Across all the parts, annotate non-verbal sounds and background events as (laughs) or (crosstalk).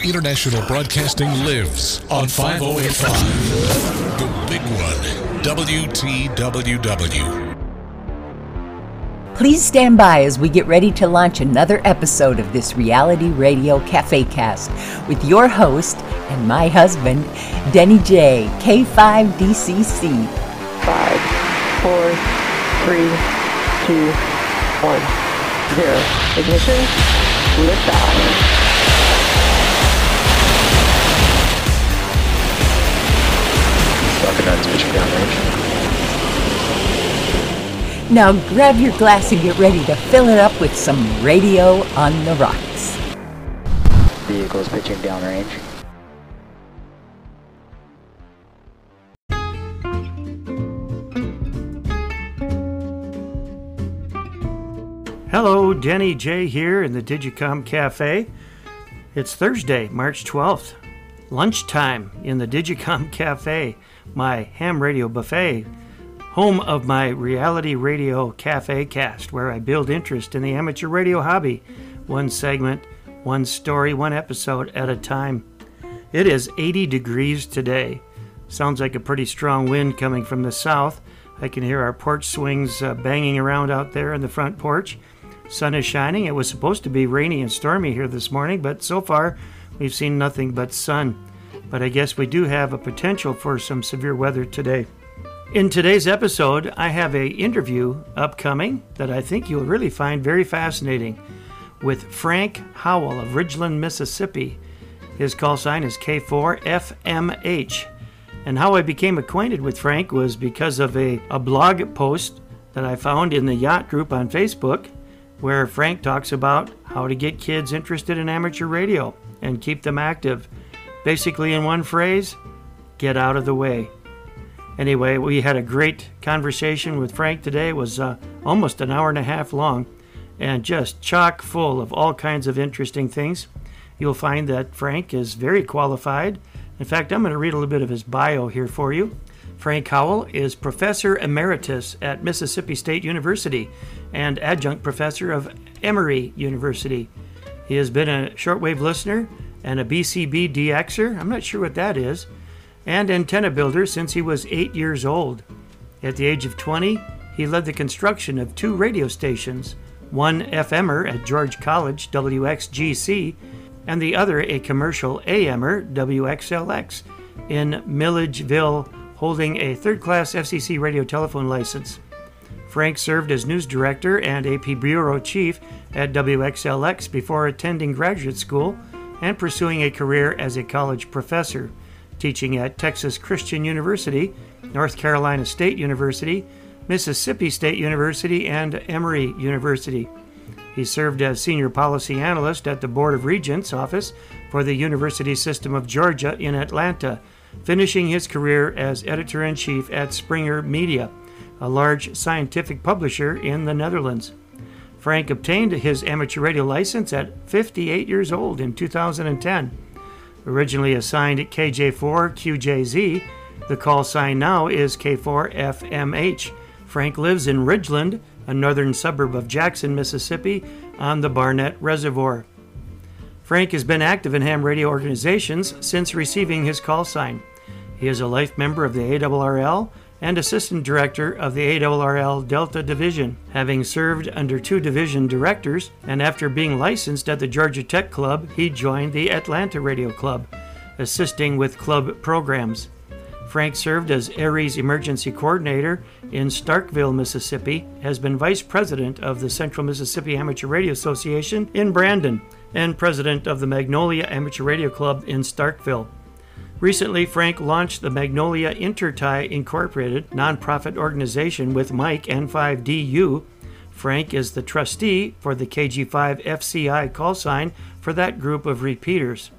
International Broadcasting lives on 5085. The big one, WTWW. Please stand by as we get ready to launch another episode of this reality radio cafe cast with your host and my husband, Denny J, K5DCC. Five, four, three, two, one, zero. Ignition, liftoff. Crocodile's pitching downrange. Now grab your glass and get ready to fill it up with some radio on the rocks. Vehicle's pitching downrange. Hello, Denny J here in the Digicom Cafe. It's Thursday, March 12th, lunchtime in the Digicom (laughs) Cafe, my ham radio buffet, home of my reality radio cafe cast, where I build interest in the amateur radio hobby, one segment, one story, one episode at a time. It is 80 degrees today. Sounds like a pretty strong wind coming from the south. I can hear our porch swings uh, banging around out there in the front porch. Sun is shining. It was supposed to be rainy and stormy here this morning, but so far we've seen nothing but sun. But I guess we do have a potential for some severe weather today. In today's episode, I have a interview upcoming that I think you'll really find very fascinating with Frank Howell of Ridgeland, Mississippi. His call sign is K4FMH. And how I became acquainted with Frank was because of a, a blog post that I found in the yacht group on Facebook where Frank talks about how to get kids interested in amateur radio and keep them active. Basically, in one phrase, get out of the way. Anyway, we had a great conversation with Frank today. It was uh, almost an hour and a half long and just chock full of all kinds of interesting things. You'll find that Frank is very qualified. In fact, I'm going to read a little bit of his bio here for you. Frank Howell is Professor Emeritus at Mississippi State University and Adjunct Professor of Emory University. He has been a shortwave listener and a BCB DXer, I'm not sure what that is, and antenna builder since he was eight years old. At the age of 20, he led the construction of two radio stations, one FMer at Georgia College, WXGC, and the other a commercial AMer, WXLX, in Milledgeville holding a third class FCC radio telephone license. Frank served as news director and AP bureau chief at WXLX before attending graduate school and pursuing a career as a college professor, teaching at Texas Christian University, North Carolina State University, Mississippi State University, and Emory University. He served as senior policy analyst at the Board of Regents office for the University System of Georgia in Atlanta finishing his career as editor in chief at Springer Media, a large scientific publisher in the Netherlands. Frank obtained his amateur radio license at 58 years old in 2010. Originally assigned at KJ4QJZ, the call sign now is K4FMH. Frank lives in Ridgeland, a northern suburb of Jackson, Mississippi, on the Barnett Reservoir. Frank has been active in ham radio organizations since receiving his call sign. He is a life member of the ARRL and assistant director of the ARRL Delta Division, having served under two division directors, and after being licensed at the Georgia Tech Club, he joined the Atlanta Radio Club, assisting with club programs. Frank served as ARES Emergency Coordinator in Starkville, Mississippi, has been Vice President of the Central Mississippi Amateur Radio Association in Brandon, and President of the Magnolia Amateur Radio Club in Starkville. Recently, Frank launched the Magnolia Intertie Incorporated nonprofit organization with Mike N5DU. Frank is the trustee for the KG5 FCI call sign for that group of repeaters.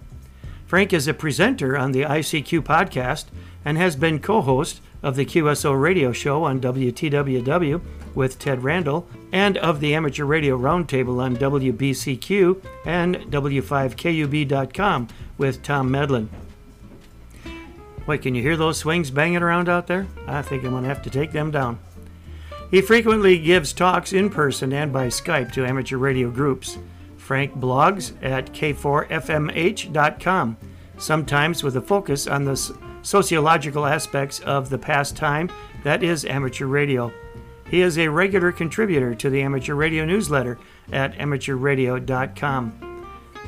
Frank is a presenter on the ICQ podcast and has been co host of the QSO radio show on WTWW with Ted Randall and of the Amateur Radio Roundtable on WBCQ and W5KUB.com with Tom Medlin. Wait, can you hear those swings banging around out there? I think I'm going to have to take them down. He frequently gives talks in person and by Skype to amateur radio groups. Frank blogs at k4fmh.com, sometimes with a focus on the sociological aspects of the pastime that is amateur radio. He is a regular contributor to the amateur radio newsletter at amateurradio.com.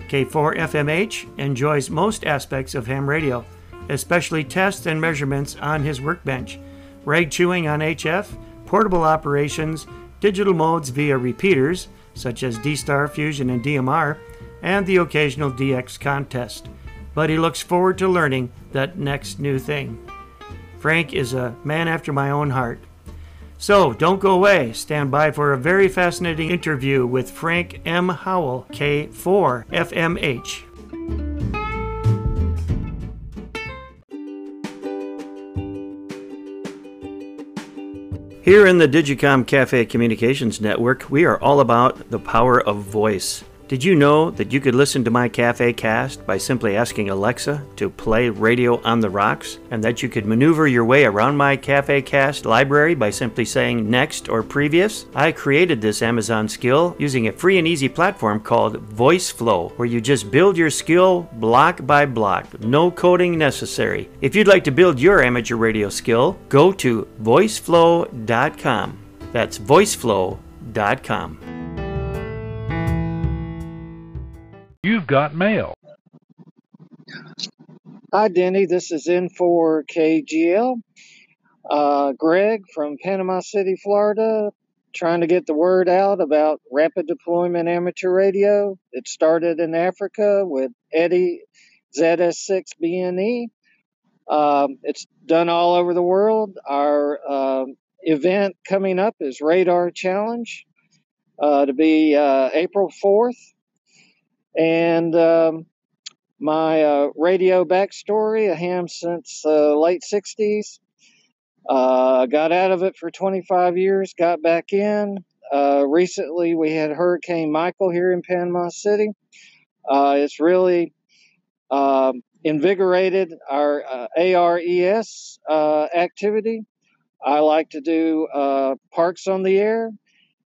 K4FMH enjoys most aspects of ham radio, especially tests and measurements on his workbench, rag chewing on HF, portable operations, digital modes via repeaters, such as D-Star, Fusion, and DMR, and the occasional DX contest. But he looks forward to learning that next new thing. Frank is a man after my own heart. So don't go away. Stand by for a very fascinating interview with Frank M. Howell, K4FMH. Here in the Digicom Cafe Communications Network, we are all about the power of voice. Did you know that you could listen to my Cafe Cast by simply asking Alexa to play Radio on the Rocks, and that you could maneuver your way around my Cafe Cast library by simply saying next or previous? I created this Amazon skill using a free and easy platform called VoiceFlow, where you just build your skill block by block, no coding necessary. If you'd like to build your amateur radio skill, go to voiceflow.com. That's voiceflow.com. You've got mail. Hi, Denny. This is N4KGL. Uh, Greg from Panama City, Florida, trying to get the word out about rapid deployment amateur radio. It started in Africa with Eddie ZS6BNE. Um, it's done all over the world. Our uh, event coming up is Radar Challenge uh, to be uh, April 4th and um, my uh, radio backstory, a ham since the uh, late 60s. Uh, got out of it for 25 years, got back in. Uh, recently, we had Hurricane Michael here in Panama City. Uh, it's really um, invigorated our uh, ARES activity. I like to do parks on the air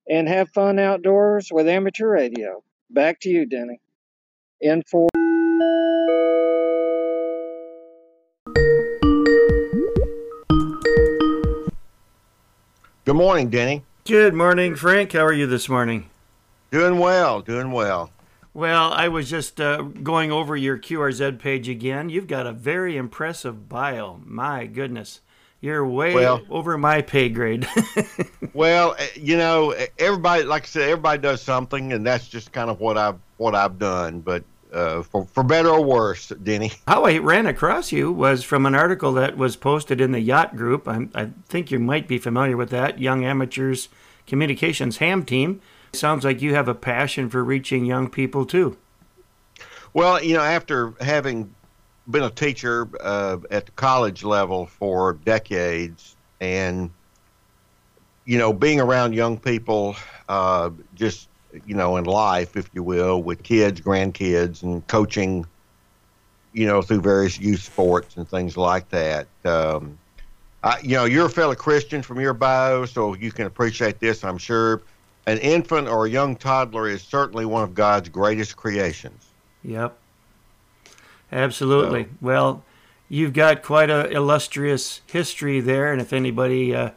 and have fun outdoors with amateur radio. Back to you, Denny in for Good morning, Denny. Good morning, Frank. How are you this morning? Doing well, doing well. Well, I was just uh, going over your QRZ page again. You've got a very impressive bio. My goodness. You're way well, over my pay grade. (laughs) well, eh, you know, eh, everybody, like I said, everybody does something, and that's just kind of what I've what I've done. But uh, for for better or worse, Denny. How I ran across you was from an article that was posted in the Yacht Group. I, I think you might be familiar with that Young Amateurs Communications Ham Team. Sounds like you have a passion for reaching young people too. Well, you know, after having been a teacher uh, at the college level for decades, and you know, being around young people, uh, just you know, in life, if you will, with kids, grandkids, and coaching, you know, through various youth sports and things like that. Um, I, you know, you're a fellow Christian from your bio, so you can appreciate this, I'm sure. An infant or a young toddler is certainly one of God's greatest creations. Yep. Absolutely. So, well, you've got quite a illustrious history there, and if anybody uh,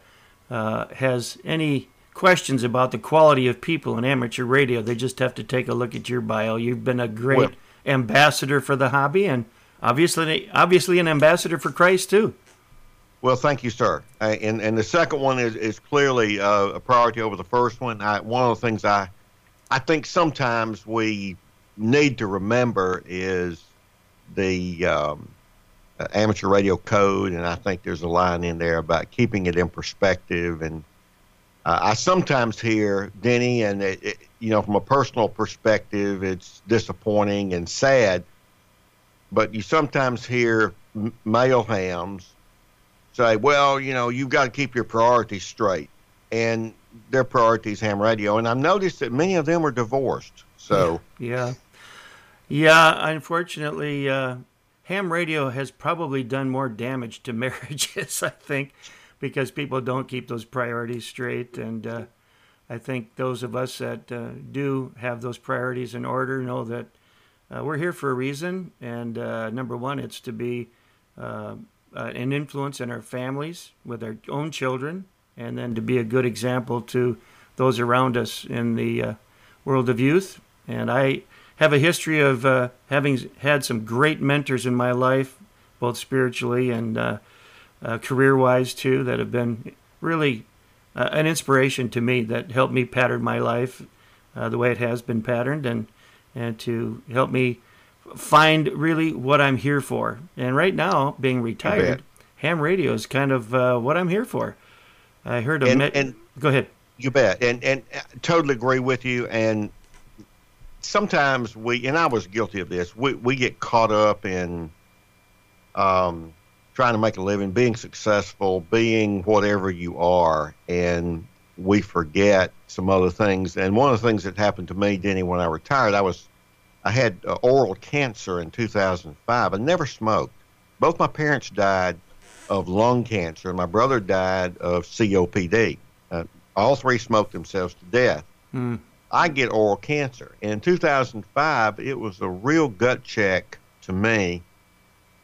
uh, has any questions about the quality of people in amateur radio, they just have to take a look at your bio. You've been a great well, ambassador for the hobby, and obviously, obviously, an ambassador for Christ too. Well, thank you, sir. Uh, and and the second one is is clearly uh, a priority over the first one. I, one of the things I I think sometimes we need to remember is the um, uh, amateur radio code, and I think there's a line in there about keeping it in perspective. And uh, I sometimes hear Denny, and it, it, you know, from a personal perspective, it's disappointing and sad. But you sometimes hear m- male hams say, "Well, you know, you've got to keep your priorities straight," and their priorities ham radio. And I've noticed that many of them are divorced. So yeah. Yeah, unfortunately, uh, ham radio has probably done more damage to (laughs) marriages, I think, because people don't keep those priorities straight. And uh, I think those of us that uh, do have those priorities in order know that uh, we're here for a reason. And uh, number one, it's to be uh, an influence in our families with our own children, and then to be a good example to those around us in the world of youth. And I have a history of uh, having had some great mentors in my life, both spiritually and uh, uh, career wise, too, that have been really uh, an inspiration to me that helped me pattern my life uh, the way it has been patterned and, and to help me find really what I'm here for. And right now, being retired, ham radio is kind of uh, what I'm here for. I heard a And- me- and- go ahead. You bet, and and uh, totally agree with you. And sometimes we, and I was guilty of this. We we get caught up in um, trying to make a living, being successful, being whatever you are, and we forget some other things. And one of the things that happened to me, Denny, when I retired, I was I had uh, oral cancer in 2005. I never smoked. Both my parents died of lung cancer, and my brother died of COPD. Uh, all three smoked themselves to death. Hmm. I get oral cancer. In 2005, it was a real gut check to me.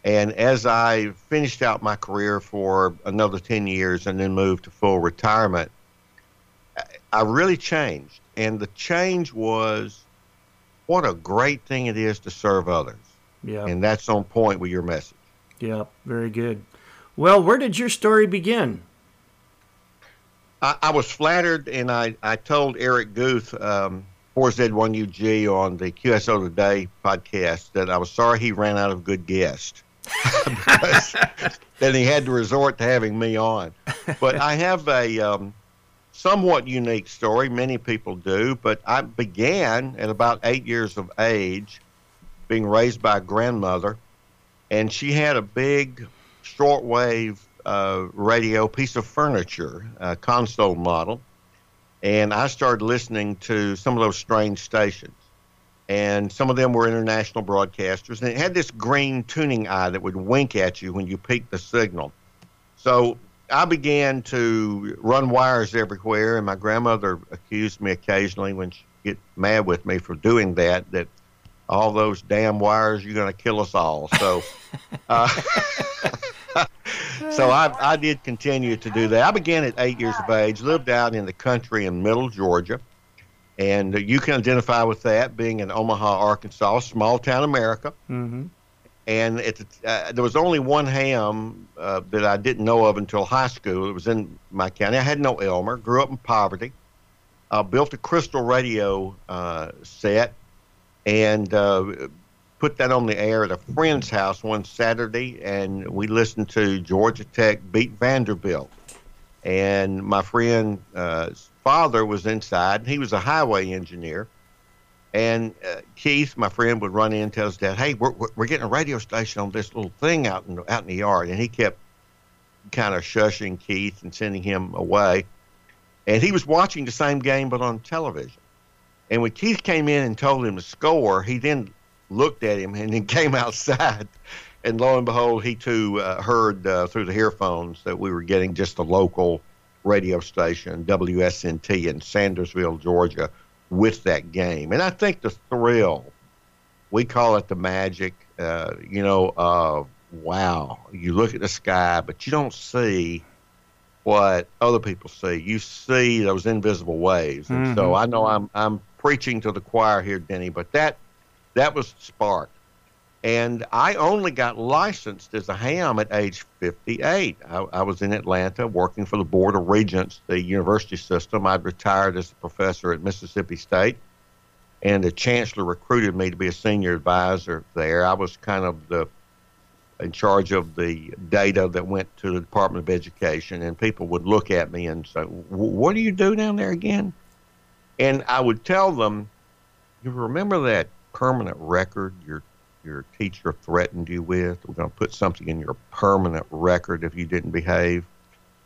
And as I finished out my career for another 10 years and then moved to full retirement, I- I really changed. And the change was what a great thing it is to serve others. Yeah. And that's on point with your message. Yeah, very good. Well, where did your story begin? I, I was flattered, and I, I told Eric Guth, um, 4Z1UG on the QSO Today podcast, that I was sorry he ran out of good guests. (laughs) then he had to resort to having me on. But I have a um, somewhat unique story. Many people do, but I began at about eight years of age, being raised by a grandmother, and she had a big shortwave uh, radio piece of furniture, a console model, and I started listening to some of those strange stations. And some of them were international broadcasters, and it had this green tuning eye that would wink at you when you peaked the signal. So I began to run wires everywhere, and my grandmother accused me occasionally when she get mad with me for doing that that all those damn wires you're going to kill us all. So, uh, (laughs) (laughs) so I, I did continue to do that. I began at eight years of age, lived out in the country in Middle Georgia, and you can identify with that being in Omaha, Arkansas, small town America Mm-hmm. and it, uh, there was only one ham uh, that I didn't know of until high school. It was in my county. I had no Elmer. Grew up in poverty. Uh, built a crystal radio uh, set and uh, put that on the air at a friend's house one Saturday, and we listened to Georgia Tech beat Vanderbilt. And my friend's uh, father was inside. And he was a highway engineer. And uh, Keith, my friend, would run in and tell his dad, "Hey, we're, we're getting a radio station on this little thing out in out in the yard." And he kept kind of shushing Keith and sending him away. And he was watching the same game but on television. And when Keith came in and told him to score, he then looked at him and then (laughs) came outside. And lo and behold, he too uh, heard uh, through the earphones that we were getting just a local radio station, WSNT in Sandersville, Georgia, with that game. And I think the thrill, we call it the magic, uh, you know, uh, wow, you look at the sky, but you don't see what other people see. You see those invisible waves. And so I know I'm, I'm preaching to the choir here, Denny, but that, that was spark. And I only got licensed as a ham at age 58. I, I was in Atlanta working for the Board of Regents, the university system. I'd retired as a professor at Mississippi State, and the chancellor recruited me to be a senior advisor there. I was kind of the in charge of the data that went to the Department of Education, and people would look at me and say, "What do you do down there again?" And I would tell them, "You remember that permanent record your your teacher threatened you with? We're going to put something in your permanent record if you didn't behave."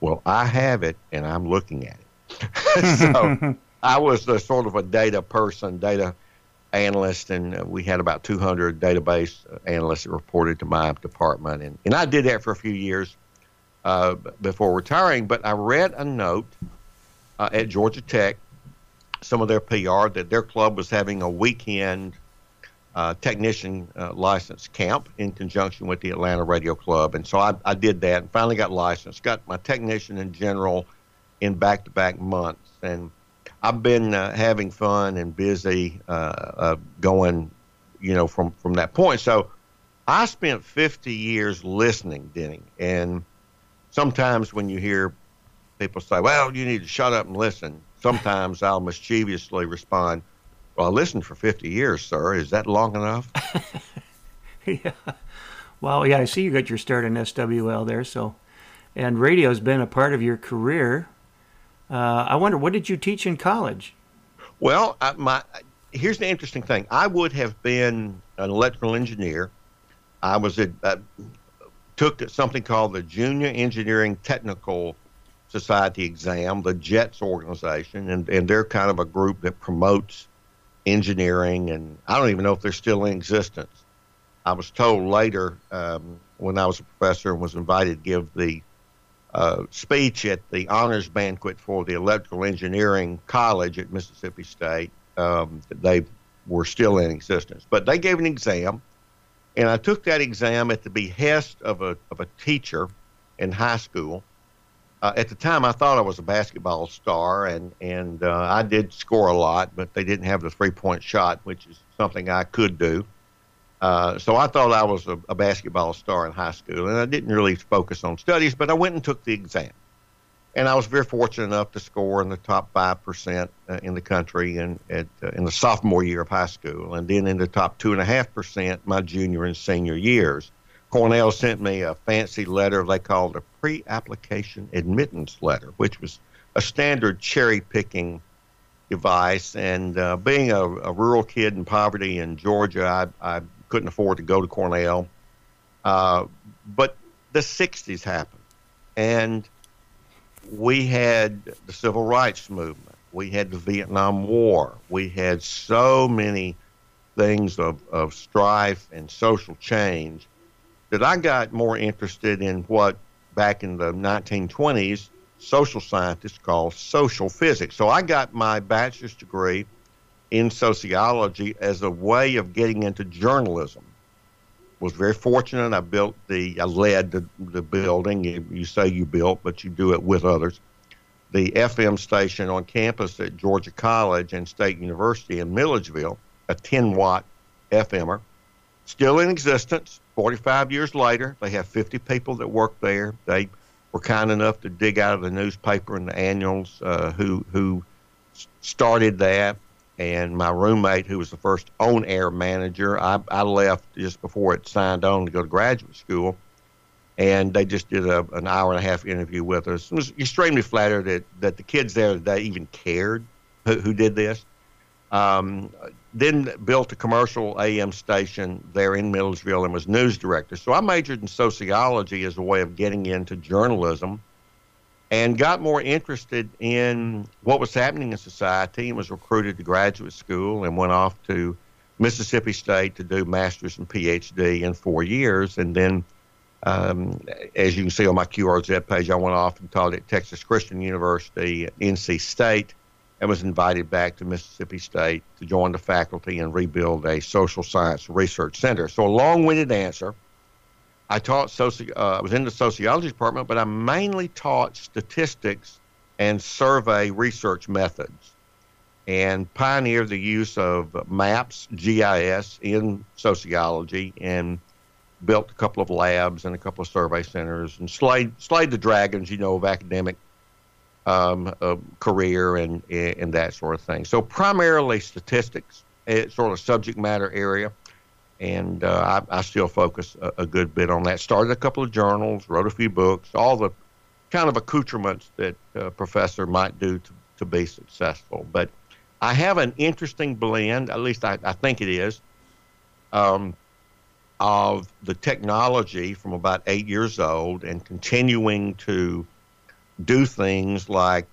Well, I have it, and I'm looking at it. (laughs) so (laughs) I was the sort of a data person, data analyst, and uh, we had about 200 database analysts that reported to my department, and, and I did that for a few years uh, before retiring. But I read a note uh, at Georgia Tech some of their PR that their club was having a weekend uh, technician uh, license camp in conjunction with the Atlanta Radio Club. And so I, I did that and finally got licensed, got my technician in general in back to back months. And I've been uh, having fun and busy uh, uh, going, you know, from, from that point. So I spent 50 years listening, Denny. And sometimes when you hear people say, well, you need to shut up and listen, sometimes I'll mischievously respond, well, I listened for 50 years, sir. Is that long enough? (laughs) yeah. Well, yeah, I see you got your start in SWL there. So, and radio's been a part of your career. Uh, I wonder, what did you teach in college? Well, I, my here's the interesting thing. I would have been an electrical engineer. I was a, uh, took something called the Junior Engineering Technical Society exam, the JETS organization, and, and they're kind of a group that promotes engineering, and I don't even know if they're still in existence. I was told later um, when I was a professor and was invited to give the uh, speech at the honors banquet for the electrical engineering college at Mississippi State um, that they were still in existence. But they gave an exam, and I took that exam at the behest of a, of a teacher in high school uh, at the time, I thought I was a basketball star, and and uh, I did score a lot, but they didn't have the three point shot, which is something I could do. Uh, so I thought I was a, a, basketball star in high school, and I didn't really focus on studies, but I went and took the exam, and I was very fortunate enough to score in the top five percent uh, in the country, and at, uh, in the sophomore year of high school, and then in the top two and a half percent my junior and senior years. Cornell sent me a fancy letter they called a pre application admittance letter, which was a standard cherry picking device. And uh, being a, a, rural kid in poverty in Georgia, I, I couldn't afford to go to Cornell. Uh, but the 60s happened, and we had the civil rights movement, we had the Vietnam War, we had so many things of, of strife and social change that I got more interested in what back in the 1920s social scientists called social physics. So I got my bachelor's degree in sociology as a way of getting into journalism. Was very fortunate. I built the, I led the, the building. You, you say you built, but you do it with others. The FM station on campus at Georgia College and State University in Milledgeville, a 10 watt FMer, still in existence. 45 years later, they have 50 people that work there. They were kind enough to dig out of the newspaper and the annuals uh, who who started that. And my roommate, who was the first on-air manager, I, I left just before it signed on to go to graduate school. And they just did a, an hour and a half interview with us. I was extremely flattered that, that the kids there that even cared who, who did this. Um, then built a commercial AM station there in Milledgeville and was news director. So I majored in sociology as a way of getting into journalism and got more interested in what was happening in society and was recruited to graduate school and went off to Mississippi State to do master's and PhD in four years. And then, um, as you can see on my QRZ page, I went off and taught at Texas Christian University, NC State and was invited back to Mississippi State to join the faculty and rebuild a social science research center. So, a long winded answer. I taught soci- uh, I was in the sociology department, but I mainly taught statistics and survey research methods and pioneered the use of maps, GIS, in sociology and built a couple of labs and a couple of survey centers and slayed, slayed the dragons, you know, of academic um, uh, career and and that sort of thing. So primarily statistics, it's sort of subject matter area, and uh, I, I, still focus a, a, good bit on that. Started a couple of journals, wrote a few books, all the kind of accoutrements that a professor might do to, to be successful. But I have an interesting blend, at least I, I think it is, um, of the technology from about eight years old and continuing to do things like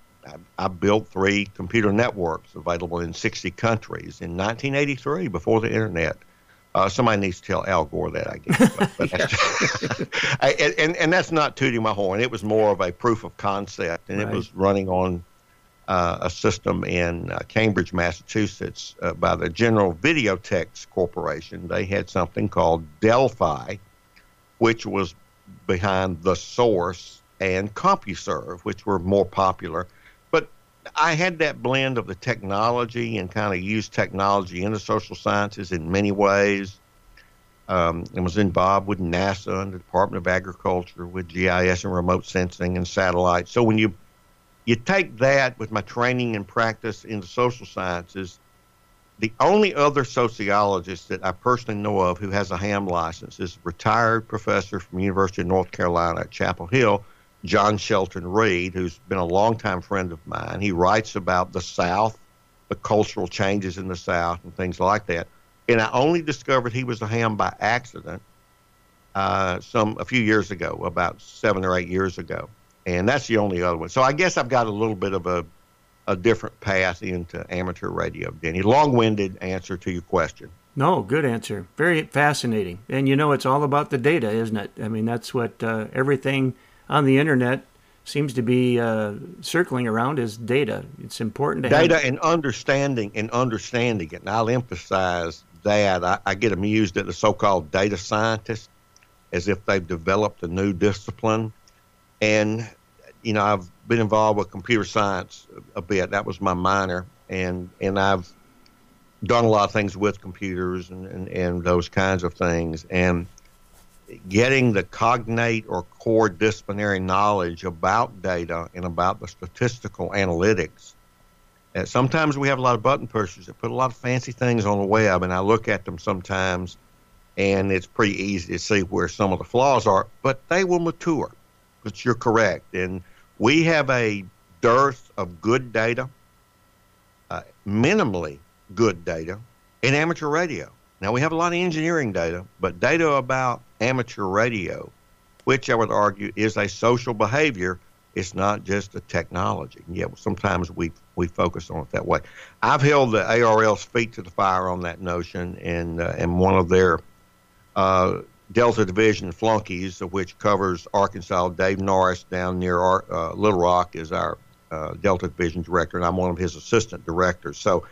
I, built three computer networks available in 60 countries in 1983 before the internet. Uh, somebody needs to tell Al Gore that, I guess. But, but (laughs) that's, (laughs) I, and, and that's not tooting my horn. It was more of a proof of concept, and right. it was running on uh, a system in uh, Cambridge, Massachusetts, uh, by the General Videotex Corporation. They had something called Delphi, which was behind the Source and CompuServe, which were more popular. But I had that blend of the technology and kind of used technology in the social sciences in many ways. Um, and was involved with NASA and the Department of Agriculture with GIS and remote sensing and satellites. So when you you take that with my training and practice in the social sciences. The only other sociologist that I personally know of who has a ham license is a retired professor from University of North Carolina at Chapel Hill, John Shelton Reed, who's been a longtime friend of mine. He writes about the South, the cultural changes in the South, and things like that. And I only discovered he was a ham by accident uh, some a few years ago, about seven or eight years ago and that's the only other one. So I guess I've got a little bit of a a different path into amateur radio. Denny, long-winded answer to your question. No, good answer. Very fascinating. And you know, it's all about the data, isn't it? I mean, that's what uh, everything on the internet seems to be uh, circling around is data. It's important to data have... and understanding and understanding it. And I'll emphasize that I, I get amused at the so-called data scientists as if they've developed a new discipline. And you know, I've been involved with computer science a bit. That was my minor, and and I've done a lot of things with computers and, and, and those kinds of things. And getting the cognate or core disciplinary knowledge about data and about the statistical analytics. And sometimes we have a lot of button pushers that put a lot of fancy things on the web, and I look at them sometimes, and it's pretty easy to see where some of the flaws are, but they will mature. But you're correct. And we have a dearth of good data, uh, minimally good data in amateur radio. Now, we have a lot of engineering data, but data about amateur radio, which I would argue is a social behavior, it's not just a technology. And yet, sometimes we, we focus on it that way. I've held the ARRL's feet to the fire on that notion, and, uh, and one of their uh, Delta Division flunkies, which covers Arkansas. Dave Norris down near uh, Little Rock is our uh, Delta Division director, and I'm one of his assistant directors. So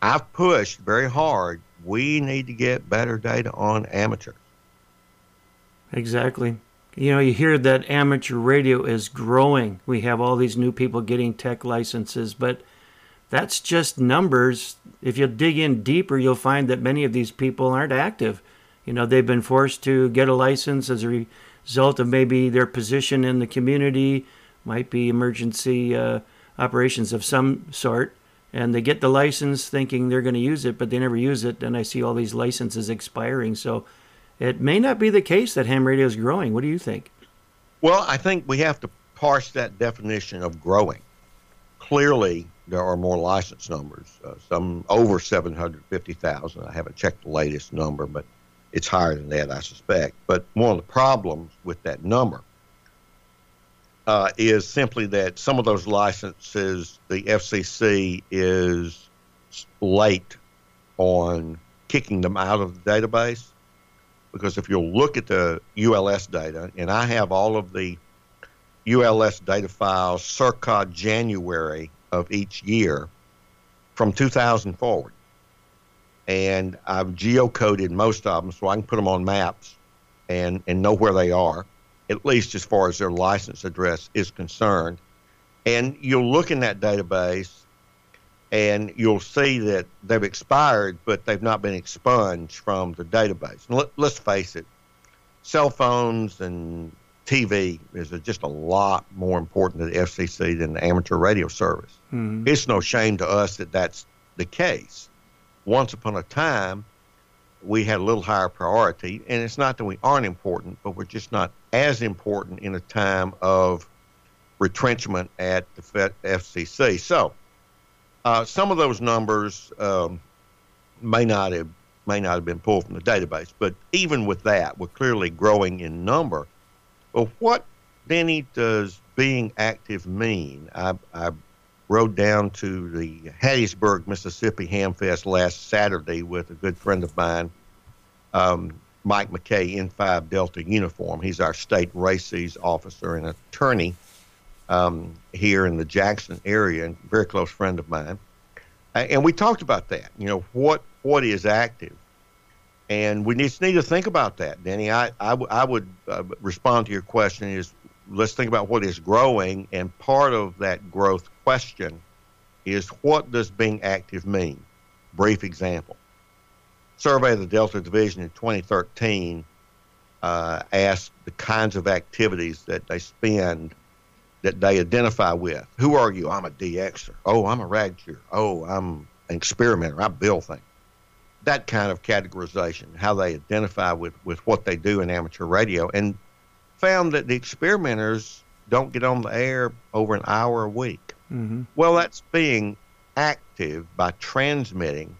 I've pushed very hard. We need to get better data on amateurs. Exactly. You know, you hear that amateur radio is growing. We have all these new people getting tech licenses, but that's just numbers. If you dig in deeper, you'll find that many of these people aren't active you know, they've been forced to get a license as a result of maybe their position in the community, might be emergency uh, operations of some sort. And they get the license thinking they're going to use it, but they never use it. And I see all these licenses expiring. So it may not be the case that ham radio is growing. What do you think? Well, I think we have to parse that definition of growing. Clearly, there are more license numbers, uh, some over 750,000. I haven't checked the latest number, but it's higher than that, I suspect. But one of the problems with that number uh, is simply that some of those licenses, the FCC is late on kicking them out of the database. Because if you'll look at the ULS data, and I have all of the ULS data files circa January of each year from 2000 forward and I've geocoded most of them so I can put them on maps and, and know where they are, at least as far as their license address is concerned. And you'll look in that database and you'll see that they've expired, but they've not been expunged from the database. And let, let's face it, cell phones and TV is just a lot more important to the FCC than the amateur radio service. Mm-hmm. It's no shame to us that that's the case once upon a time, we had a little higher priority. And it's not that we aren't important, but we're just not as important in a time of retrenchment at the FCC. So uh, some of those numbers um, may not have may not have been pulled from the database, but even with that, we're clearly growing in number. But what, Denny, does being active mean? I, I rode down to the Hattiesburg, Mississippi Hamfest last Saturday with a good friend of mine, um, Mike McKay in 5 Delta uniform. He's our state RACES officer and attorney. um, here in the Jackson area, and very close friend of mine. And we talked about that. You know, what what is active, and we just need to think about that, Denny. I I would uh, respond to your question is let's think about what is growing, and part of that growth question is what does being active mean? Brief example. Survey of the Delta Division in 2013 uh, asked the kinds of activities that they spend that they identify with. Who are you? I'm a DXer. Oh, I'm a rag chewer. Oh, I'm an experimenter. I build things. That kind of categorization, how they identify with, with what they do in amateur radio, and found that the experimenters don't get on the air over an hour a week. Mm-hmm. Well, that's being active by transmitting,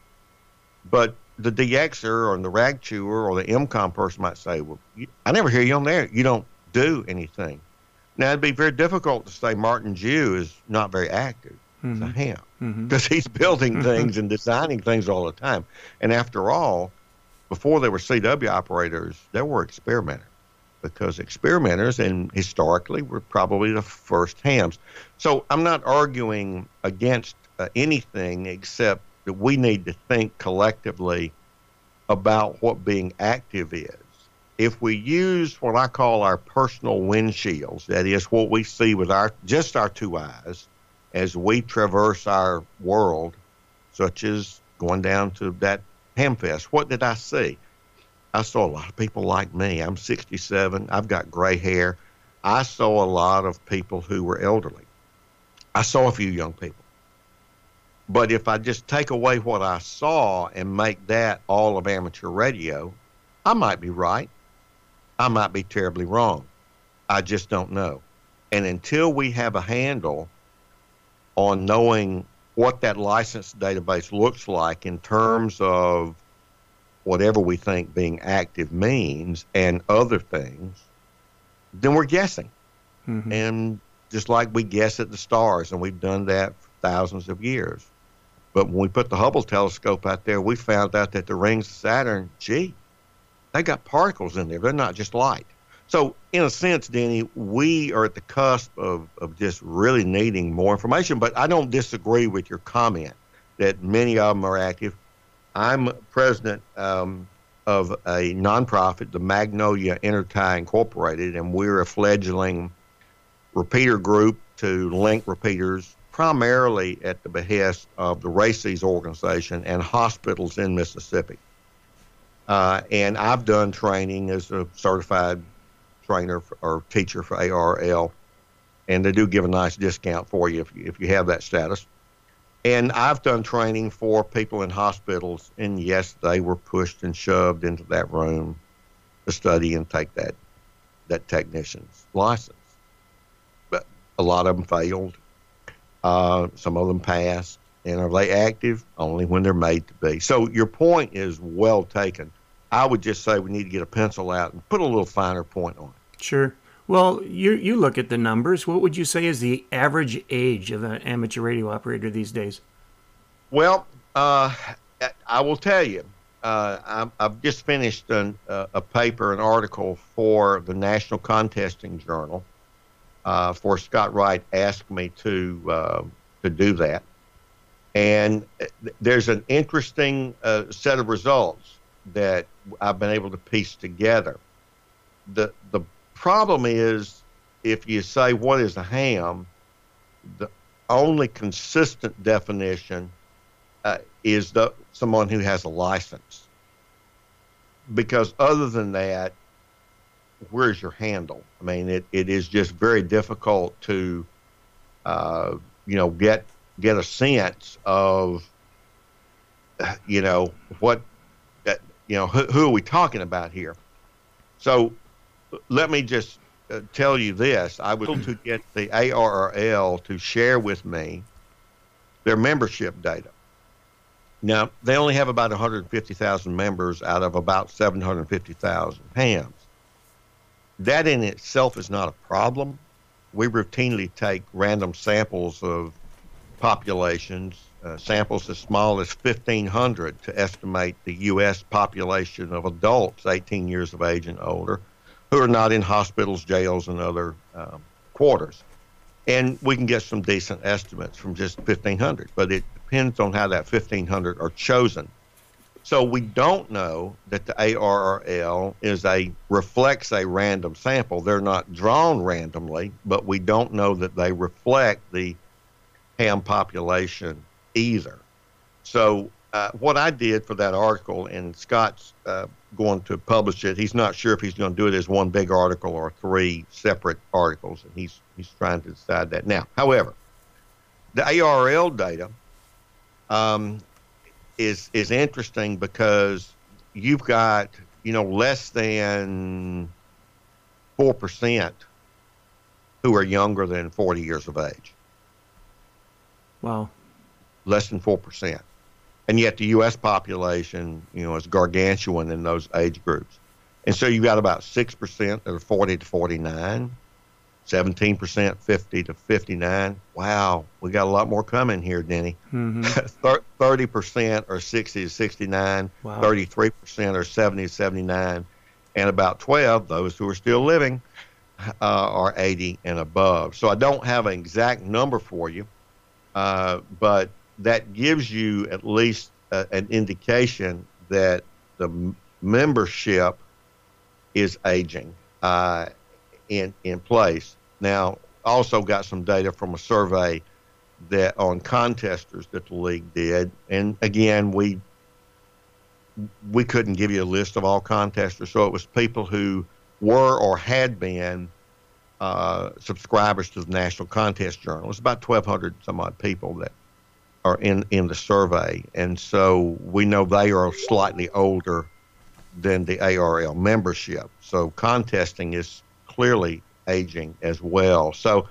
but the DXer or the rag chewer or the EmComm person might say, "Well, you, I never hear you on there. You don't do anything." Now it'd be very difficult to say Martin Jue is not very active. Mm-hmm. It's a him Mhm. because he's building things and designing things all the time. And after all, before there were CW operators, there were experimenters because experimenters and historically were probably the first hams. So I'm not arguing against uh, anything except that we need to think collectively about what being active is. If we use what I call our personal windshields, that is what we see with our just our two eyes as we traverse our world, such as going down to that Hamfest, what did I see? I saw a lot of people like me. I'm 67. I've got gray hair. I saw a lot of people who were elderly. I saw a few young people. But if I just take away what I saw and make that all of amateur radio, I might be right. I might be terribly wrong. I just don't know. And until we have a handle on knowing what that license database looks like in terms of whatever we think being active means and other things, then we're guessing. Mhm. And just like we guess at the stars, and we've done that for thousands of years. But when we put the Hubble telescope out there, we found out that the rings of Saturn, gee, they got particles in there. They're not just light. So, in a sense, Denny, we are at the cusp of, of just really needing more information. But I don't disagree with your comment that many of them are active. I'm president um, of a nonprofit, the Magnolia Intertie Incorporated, and we're a fledgling repeater group to link repeaters primarily at the behest of the RACES organization and hospitals in Mississippi. Uh, and I've done training as a certified trainer for, or teacher for ARRL, and they do give a nice discount for you if you, if you have that status. And I've done training for people in hospitals, and yes, they were pushed and shoved into that room to study and take that that technician's license. But a lot of them failed. Uh, some of them passed. And are they active? Only when they're made to be. So your point is well taken. I would just say we need to get a pencil out and put a little finer point on it. Sure. Well, you you look at the numbers. What would you say is the average age of an amateur radio operator these days? Well, uh, I will tell you, uh, I'm, I've just finished an, uh, a paper, an article for the National Contesting Journal. Uh, for Scott Wright asked me to uh, to do that, and there's an interesting uh, set of results that I've been able to piece together. the The problem is, if you say what is a ham, the only consistent definition uh, is the someone who has a license. Because other than that, where's your handle? I mean, it, it is just very difficult to, uh, you know, get get a sense of, you know, what, you know, who, who are we talking about here? So, let me just uh, tell you this: I was able to get the ARRL to share with me their membership data. Now, they only have about 150,000 members out of about 750,000 hams. That in itself is not a problem. We routinely take random samples of populations, uh, samples as small as 1,500 to estimate the U.S. population of adults 18 years of age and older who are not in hospitals, jails, and other um, quarters. and we can get some decent estimates from just 1,500, but it depends on how that 1,500 are chosen. So we don't know that the ARRL is a reflects a random sample. They're not drawn randomly, but we don't know that they reflect the ham population either. So uh, what I did for that article, and Scott's uh, going to publish it. He's not sure if he's going to do it as one big article or three separate articles, and he's he's trying to decide that now. However, the ARRL data um, is is interesting because you've got you know less than four percent who are younger than 40 years of age. Wow. Less than four percent, and yet the U.S. population, you know, is gargantuan in those age groups, and so you've got about six percent that are 40 to 49. 17% 50 to 59. Wow, we got a lot more coming here, Denny. Mm-hmm. (laughs) 30% are 60 to 69, Wow. 33% are 70 to 79, and about 12, those who are still living, uh, are 80 and above. So I don't have an exact number for you, uh, but that gives you at least uh, an indication that the m- membership is aging uh, in in place. Now, also got some data from a survey that on contesters that the league did, and again we we couldn't give you a list of all contesters, so it was people who were or had been uh, subscribers to the National Contest Journal. It's about 1,200 some odd people that are in in the survey, and so we know they are slightly older than the ARRL membership. So contesting is clearly aging as well. So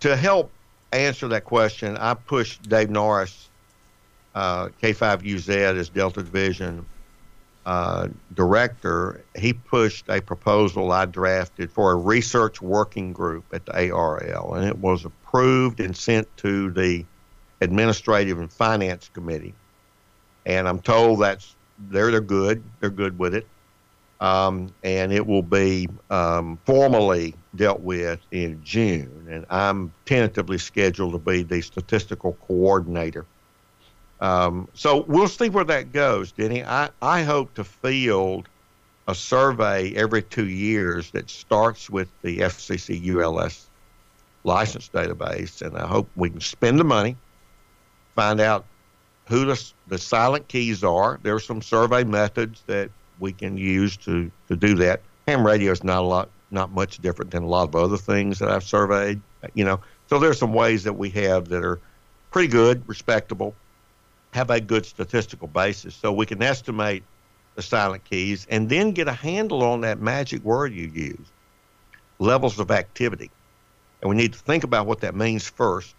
to help answer that question, I pushed Dave Norris, uh, K5UZ as Delta Division uh, director. He pushed a proposal I drafted for a research working group at the ARRL, and it was approved and sent to the Administrative and Finance Committee. And I'm told that's they're they're good. They're good with it um, and it will be um, formally dealt with in June. And I'm tentatively scheduled to be the statistical coordinator. Um, so we'll see where that goes, Denny. I, I hope to field a survey every two years that starts with the FCC ULS license database, and I hope we can spend the money, find out who the, the silent keys are. There are some survey methods that we can use to, to do that. Ham radio is not a lot, not much different than a lot of other things that I've surveyed. You know, so there's some ways that we have that are pretty good, respectable, have a good statistical basis, so we can estimate the silent keys and then get a handle on that magic word you use, levels of activity, and we need to think about what that means first.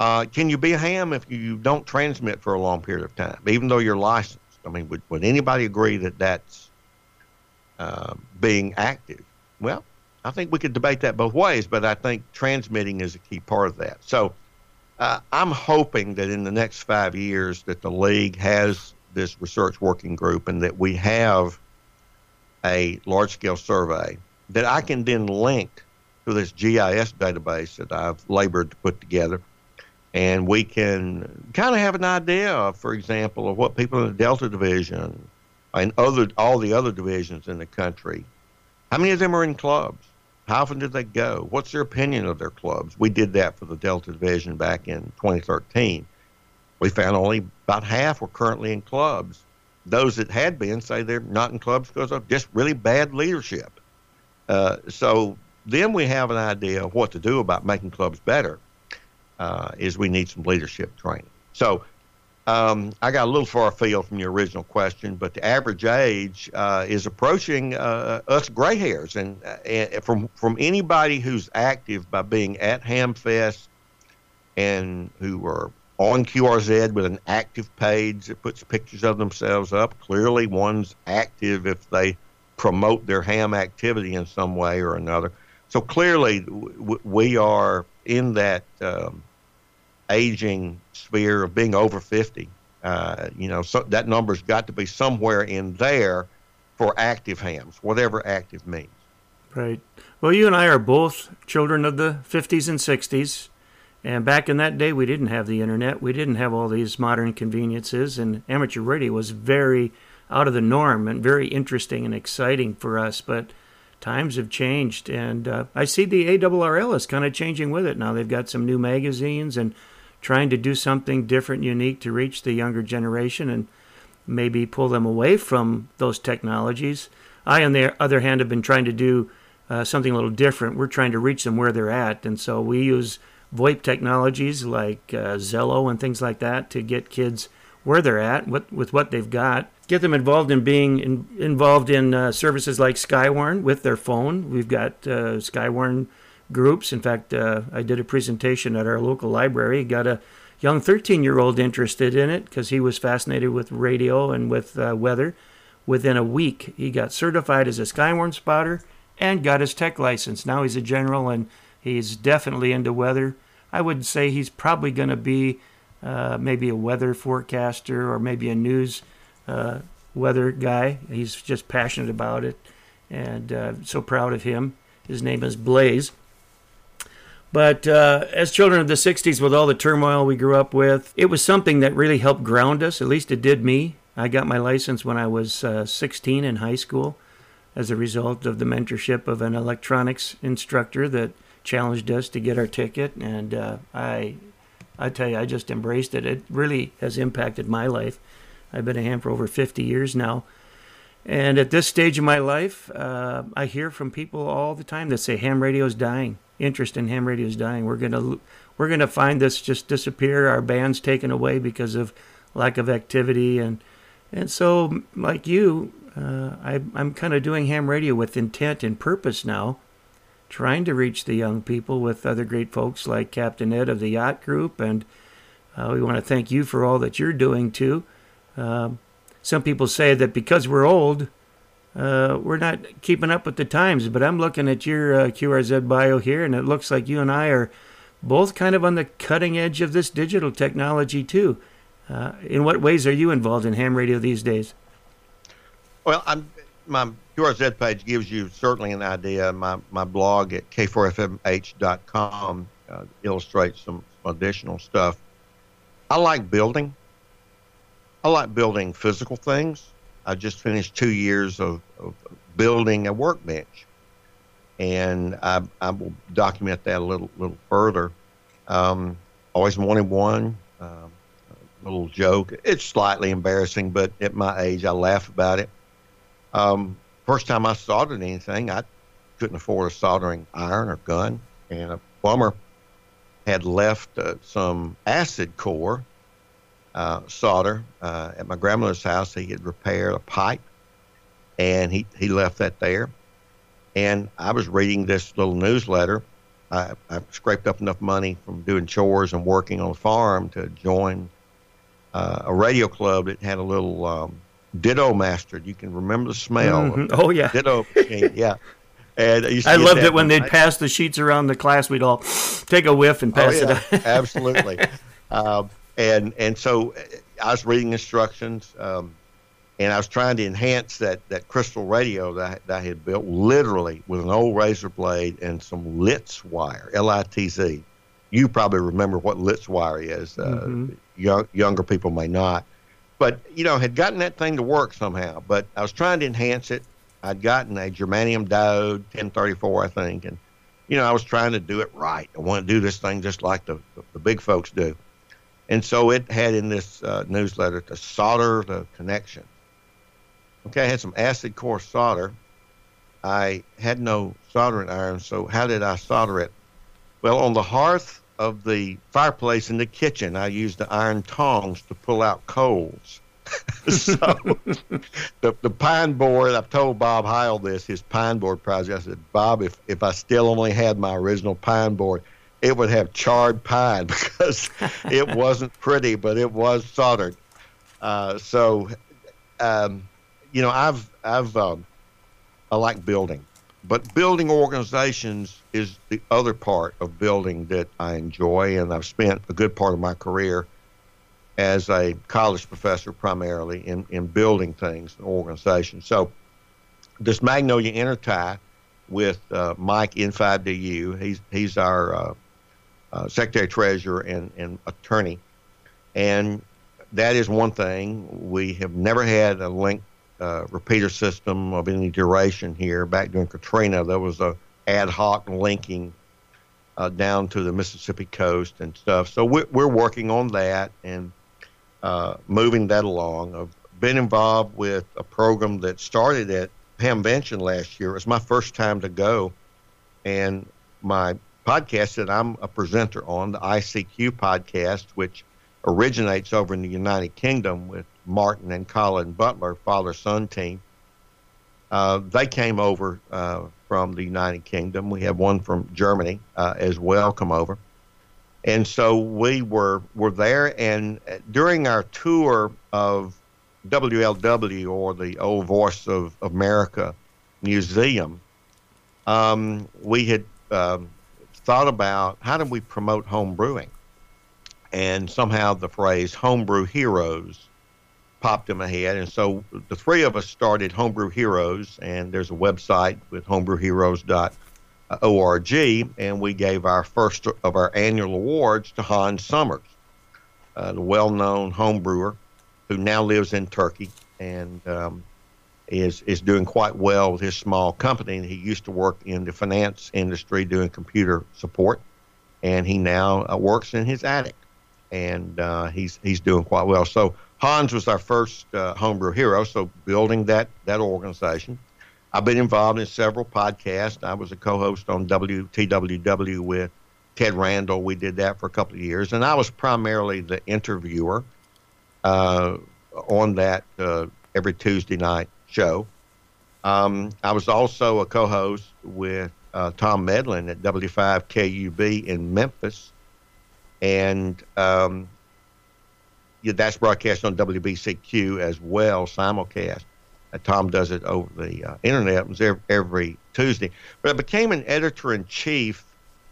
Uh, can you be a ham if you don't transmit for a long period of time, even though you're licensed? I mean, would, would anybody agree that that's uh, being active? Well, I think we could debate that both ways, but I think transmitting is a key part of that. So uh, I'm hoping that in the next five years that the league has this research working group and that we have a large scale survey that I can then link to this GIS database that I've labored to put together and we can kind of have an idea, of, for example, of what people in the Delta Division and other all the other divisions in the country, how many of them are in clubs? How often did they go? What's their opinion of their clubs? We did that for the Delta Division back in 2013. We found only about half were currently in clubs. Those that had been say they're not in clubs because of just really bad leadership. Uh, so then we have an idea of what to do about making clubs better uh, is we need some leadership training. So um, I got a little far afield from your original question, but the average age uh, is approaching uh, us gray hairs, and, uh, from from anybody who's active by being at Hamfest and who are on QRZ with an active page that puts pictures of themselves up. Clearly, one's active if they promote their ham activity in some way or another. So clearly, we are in that um, aging sphere of being over 50. Uh, you know, so that number's got to be somewhere in there for active hams, whatever active means. Right. Well, you and I are both children of the 50s and 60s. And back in that day, we didn't have the internet. We didn't have all these modern conveniences. And amateur radio was very out of the norm and very interesting and exciting for us. But times have changed. And uh, I see the ARRL is kind of changing with it now. They've got some new magazines and trying to do something different, unique to reach the younger generation and maybe pull them away from those technologies. I, on the other hand, have been trying to do uh, something a little different. We're trying to reach them where they're at. And so we use VoIP technologies like uh, Zello and things like that to get kids where they're at what, with what they've got. Get them involved in being in, involved in uh, services like Skywarn with their phone. We've got uh, Skywarn groups. In fact, uh, I did a presentation at our local library. Got a young 13 year old interested in it because he was fascinated with radio and with uh, weather. Within a week, he got certified as a Skywarn spotter and got his tech license. Now he's a general and He's definitely into weather. I would say he's probably going to be uh, maybe a weather forecaster or maybe a news uh, weather guy. He's just passionate about it and uh, so proud of him. His name is Blaze. But uh, as children of the 60s, with all the turmoil we grew up with, it was something that really helped ground us. At least it did me. I got my license when I was uh, 16 in high school as a result of the mentorship of an electronics instructor that challenged us to get our ticket, and uh, I, I tell you, I just embraced it. It really has impacted my life. I've been a ham for over 50 years now, and at this stage of my life, uh, I hear from people all the time that say ham radio is dying. Interest in ham radio is dying. We're gonna we're gonna find this just disappear. Our band's taken away because of lack of activity, and and so like you, uh, I, I'm kind of doing ham radio with intent and purpose now trying to reach the young people with other great folks like Captain Ed of the Yacht Group. And uh, we want to thank you for all that you're doing too. Um, some people say that because we're old, uh, we're not keeping up with the times, but I'm looking at your uh, QRZ bio here, and it looks like you and I are both kind of on the cutting edge of this digital technology too. Uh, in what ways are you involved in ham radio these days? Well, I'm my QRZ page gives you certainly an idea. My, my blog at k4fmh.com uh, illustrates some, some additional stuff. I like building. I like building physical things. I just finished two years of, of building a workbench, and I, I will document that a little little further. Um, always wanted one. Um, little joke. It's slightly embarrassing, but at my age, I laugh about it. Um, first time I soldered anything, I couldn't afford a soldering iron or gun, and a plumber had left uh, some acid core uh, solder uh, at my grandmother's house. He had repaired a pipe, and he, he left that there. And I was reading this little newsletter. I, I scraped up enough money from doing chores and working on the farm to join uh, a radio club that had a little um, Ditto master. You can remember the smell. Mm-hmm. Oh yeah, Ditto. (laughs) yeah. And I, I loved it when they'd pass the sheets around the class. We'd all take a whiff and pass oh, yeah, it. (laughs) absolutely. Um, (laughs) and and so uh, I was reading instructions, um, and I was trying to enhance that that crystal radio that I, that I had built, literally with an old razor blade and some Litz wire, L-I-T-Z. You probably remember what Litz wire is. Uh, mm-hmm. young, younger people may not but you know had gotten that thing to work somehow. But I was trying to enhance it. I'd gotten a germanium diode 1034, I think, and you know I was trying to do it right. I want to do this thing just like the, the big folks do. And so it had in this uh, newsletter to solder the connection. Okay, I had some acid core solder. I had no soldering iron, so how did I solder it? Well, on the hearth of the fireplace in the kitchen, I used the iron tongs to pull out coals. (laughs) so the, the pine board, I've told Bob Heil this, his pine board project. I said, Bob, if, if I still only had my original pine board, it would have charred pine (laughs) because it wasn't pretty, but it was soldered. Uh, so, um, you know, I've, I've, um, I like building. But building organizations is the other part of building that I enjoy, and I've spent a good part of my career as a college professor primarily in, in building things and organizations. So this Magnolia Intertie with uh, Mike N5DU. He's he's our uh, uh, secretary treasurer and, and attorney, and that is one thing. We have never had a link uh, repeater system of any duration here. Back during Katrina, there was a ad hoc linking uh, down to the Mississippi coast and stuff. So we're, we're working on that and uh, moving that along. I've been involved with a program that started at Hamvention last year. It was my first time to go, and my podcast that I'm a presenter on, the ICQ podcast, which originates over in the United Kingdom with Martin and Colin Butler, father son team. Uh, they came over uh, from the United Kingdom. We have one from Germany uh, as well come over, and so we were were there. And during our tour of WLW or the Old Voice of America Museum, um, we had um, thought about how do we promote home brewing, and somehow the phrase "homebrew heroes." popped in my head. And so the three of us started Homebrew Heroes, and there's a website with homebrewheroes.org, and we gave our first of our annual awards to Hans Summers, uh, the well known homebrewer who now lives in Turkey and um, is, is doing quite well with his small company. He used to work in the finance industry doing computer support, and he now uh, works in his attic. And uh, he's he's doing quite well. So Hans was our first uh, homebrew hero, so building that that organization. I've been involved in several podcasts. I was a co-host on WTWW with Ted Randall. We did that for a couple of years, and I was primarily the interviewer uh, on that uh, every Tuesday night show. Um, I was also a co-host with uh, Tom Medlin at W5KUB in Memphis, and um, yeah, that's broadcast on WBCQ as well, simulcast. Uh, Tom does it over the uh, internet. It was every, every, Tuesday. But I became an editor in chief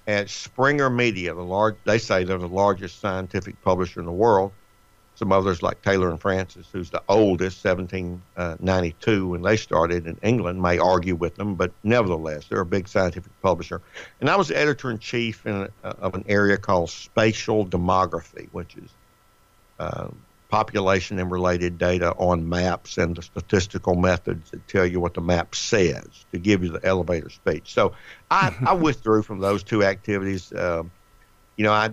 at Springer Media. The large, they say they're the largest scientific publisher in the world. Some others like Taylor and Francis, who's the oldest, 1792 when they started in England, may argue with them, but nevertheless, they're a big scientific publisher. And I was editor in chief uh, of an area called spatial demography, which is uh, population and related data on maps and the statistical methods that tell you what the map says to give you the elevator speech. So I, (laughs) I withdrew from those two activities. Um, you know, I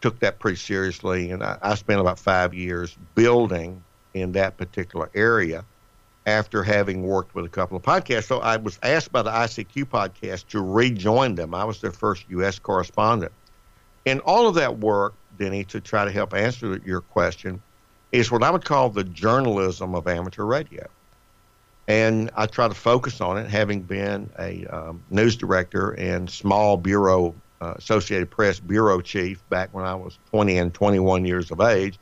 took that pretty seriously, and I, I spent about five years building in that particular area after having worked with a couple of podcasts. So I was asked by the ICQ podcast to rejoin them. I was their first U.S. correspondent. And all of that work Denny, to try to help answer your question, is what I would call the journalism of amateur radio. And I try to focus on it, having been a um, news director and small bureau, uh, Associated Press bureau chief back when I was 20 and 21 years of age.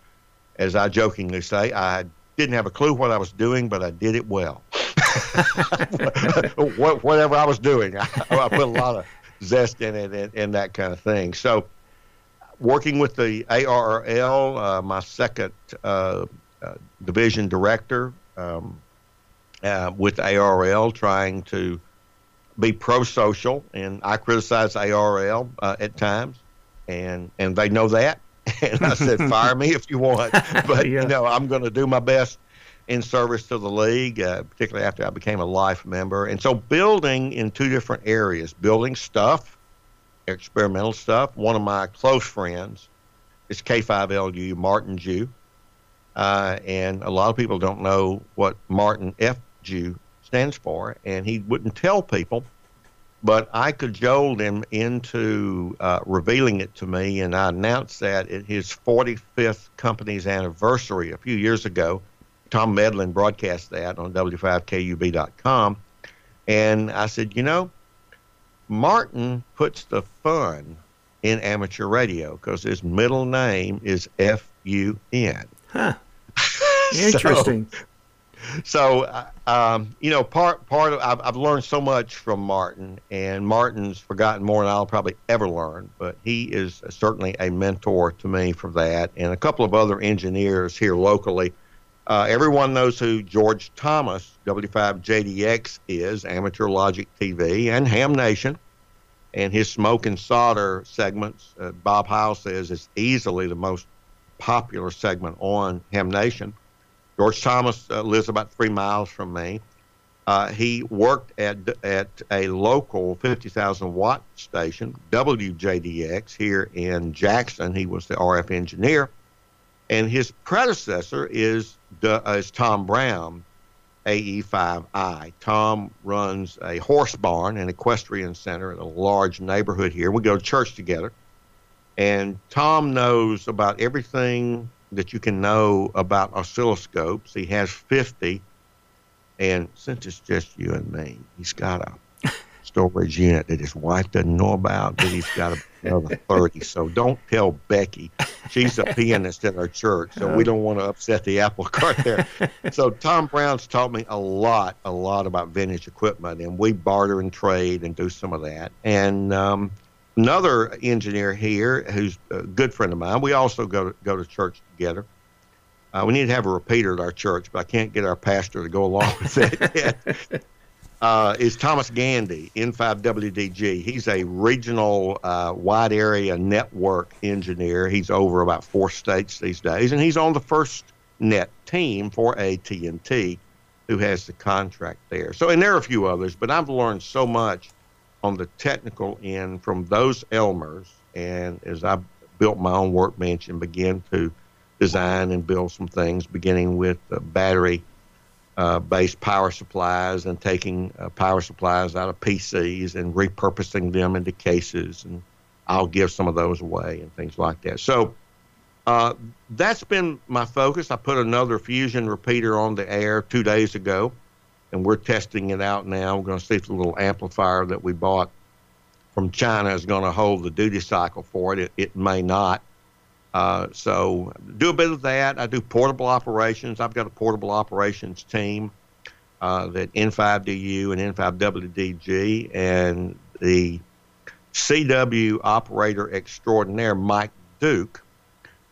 As I jokingly say, I didn't have a clue what I was doing, but I did it well. (laughs) Whatever I was doing, I, I, put a lot of zest in it and, and that kind of thing. So working with the ARRL, uh, my second uh, uh, division director um, uh, with ARRL, trying to be pro-social, and I criticize ARRL uh, at times, and and they know that. (laughs) And I said, (laughs) fire me if you want, (laughs) but yeah. you know I'm going to do my best in service to the league, uh, particularly after I became a life member. And so, building in two different areas: building stuff experimental stuff. One of my close friends is K5LU, Martin Jue. Uh, and a lot of people don't know what Martin F. Jue stands for, and he wouldn't tell people. But I cajoled him into uh, revealing it to me, and I announced that at his 45th company's anniversary a few years ago. Tom Medlin broadcast that on W5KUB.com. And I said, you know, Martin puts the fun in amateur radio because his middle name is F U N. Huh. (laughs) Interesting. so, so uh, um, you know, part part of I've, I've learned so much from Martin, and Martin's forgotten more than I'll probably ever learn. But he is certainly a mentor to me for that, and a couple of other engineers here locally Uh, everyone knows who George Thomas, W5JDX, is, Amateur Logic TV, and Ham Nation. And his smoke and solder segments, uh, Bob Heil says, is easily the most popular segment on Ham Nation. George Thomas uh, lives about three miles from me. Uh, he worked at at a local 50,000 watt station, WJDX, here in Jackson. He was the RF engineer, and his predecessor is uh, is Tom Brown, AE5I. Tom runs a horse barn and equestrian center in a large neighborhood here. We go to church together, and Tom knows about everything that you can know about oscilloscopes. He has 50 and since it's just you and me, he's got a (laughs) storage unit that his wife doesn't know about, that he's got another 30. So don't tell Becky. She's a pianist in our church, so we don't want to upset the apple cart there. (laughs) So Tom Brown's taught me a lot, a lot about vintage equipment, and we barter and trade and do some of that. And um, another engineer here who's a good friend of mine, we also go to, go to church together. Uh, we need to have a repeater at our church, but I can't get our pastor to go along with it (laughs) yet. Uh, is Thomas Gandy, N5WDG. He's a regional uh, wide area network engineer. He's over about four states these days, and he's on the first net team for AT&T, who has the contract there. So, and there are a few others, but I've learned so much on the technical end from those Elmers, and as I built my own workbench and began to – design and build some things, beginning with uh, battery uh, based power supplies and taking uh, power supplies out of PCs and repurposing them into cases. And I'll give some of those away and things like that. So uh, that's been my focus. I put another fusion repeater on the air two days ago, and we're testing it out now. We're going to see if the little amplifier that we bought from China is going to hold the duty cycle for it. It, it may not. Uh, so do a bit of that. I do portable operations. I've got a portable operations team uh, that N5DU and N5WDG and the CW operator extraordinaire Mike Duke,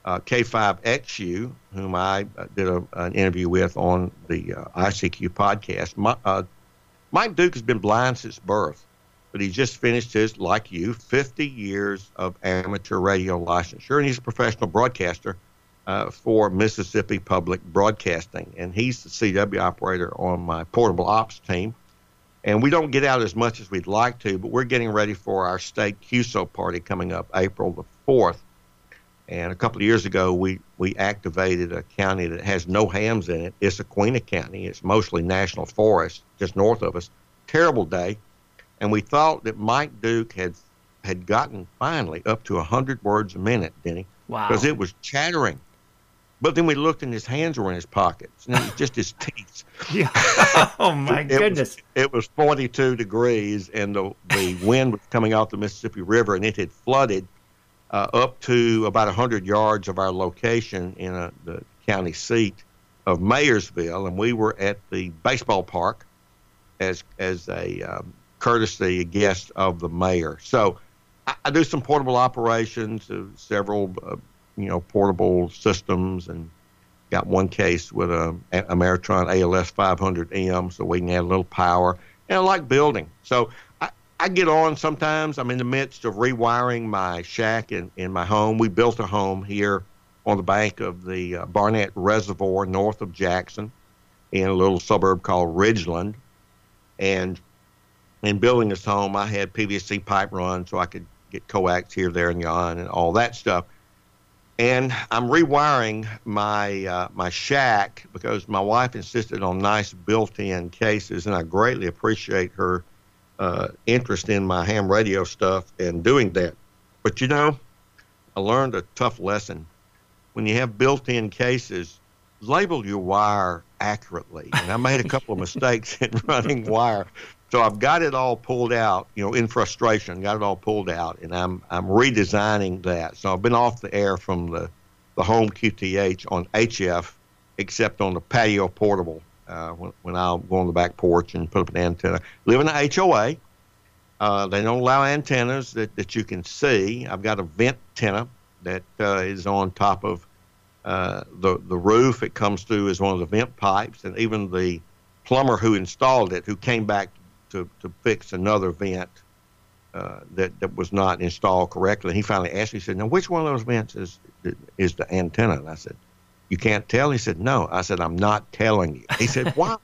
uh, K5XU, whom I uh, did a, an interview with on the uh, ICQ podcast. My, uh, Mike Duke has been blind since birth but he just finished his, like you, 50 years of amateur radio licensure, and he's a professional broadcaster uh, for Mississippi Public Broadcasting, and he's the CW operator on my portable ops team. And we don't get out as much as we'd like to, but we're getting ready for our state QSO party coming up April the 4th. And a couple of years ago, we, we activated a county that has no hams in it. It's Issaquena County. It's mostly national forest just north of us. Terrible day and we thought that Mike Duke had had gotten finally up to 100 words a minute, Denny. Wow. Because it was chattering. But then we looked and his hands were in his pockets, and it was just his teeth. (laughs) Yeah. (laughs) Oh, my it goodness. Was, it was 42 degrees, and the, the wind was coming off the Mississippi River, and it had flooded uh, up to about 100 yards of our location in a, the county seat of Mayersville, and we were at the baseball park as as a um, courtesy guest of the mayor. So I, I do some portable operations, uh, several uh, you know portable systems, and got one case with a, a Ameritron ALS 500M, so we can add a little power. And I like building, so I, get on sometimes. I'm in the midst of rewiring my shack in, in my home. We built a home here on the bank of the uh, Barnett Reservoir north of Jackson in a little suburb called Ridgeland. And in building this home, I had PVC pipe run so I could get coax here, there, and yon, and all that stuff. And I'm rewiring my uh, my shack because my wife insisted on nice built-in cases, and I greatly appreciate her uh, interest in my ham radio stuff and doing that. But you know, I learned a tough lesson. When you have built-in cases, label your wire accurately. And I made a couple of mistakes in (laughs) running wire so I've got it all pulled out, you know, in frustration, got it all pulled out, and I'm I'm redesigning that. So I've been off the air from the the home QTH on HF, except on the patio portable uh, when, when I'll go on the back porch and put up an antenna. Live in the HOA. Uh, they don't allow antennas that, that you can see. I've got a vent antenna that uh, is on top of uh, the the roof it comes through is one of the vent pipes, and even the plumber who installed it, who came back to, to fix another vent uh, that that was not installed correctly, he finally asked me. He said, "Now, which one of those vents is is the antenna?" And I said, "You can't tell." He said, "No." I said, "I'm not telling you." He said, "Why?"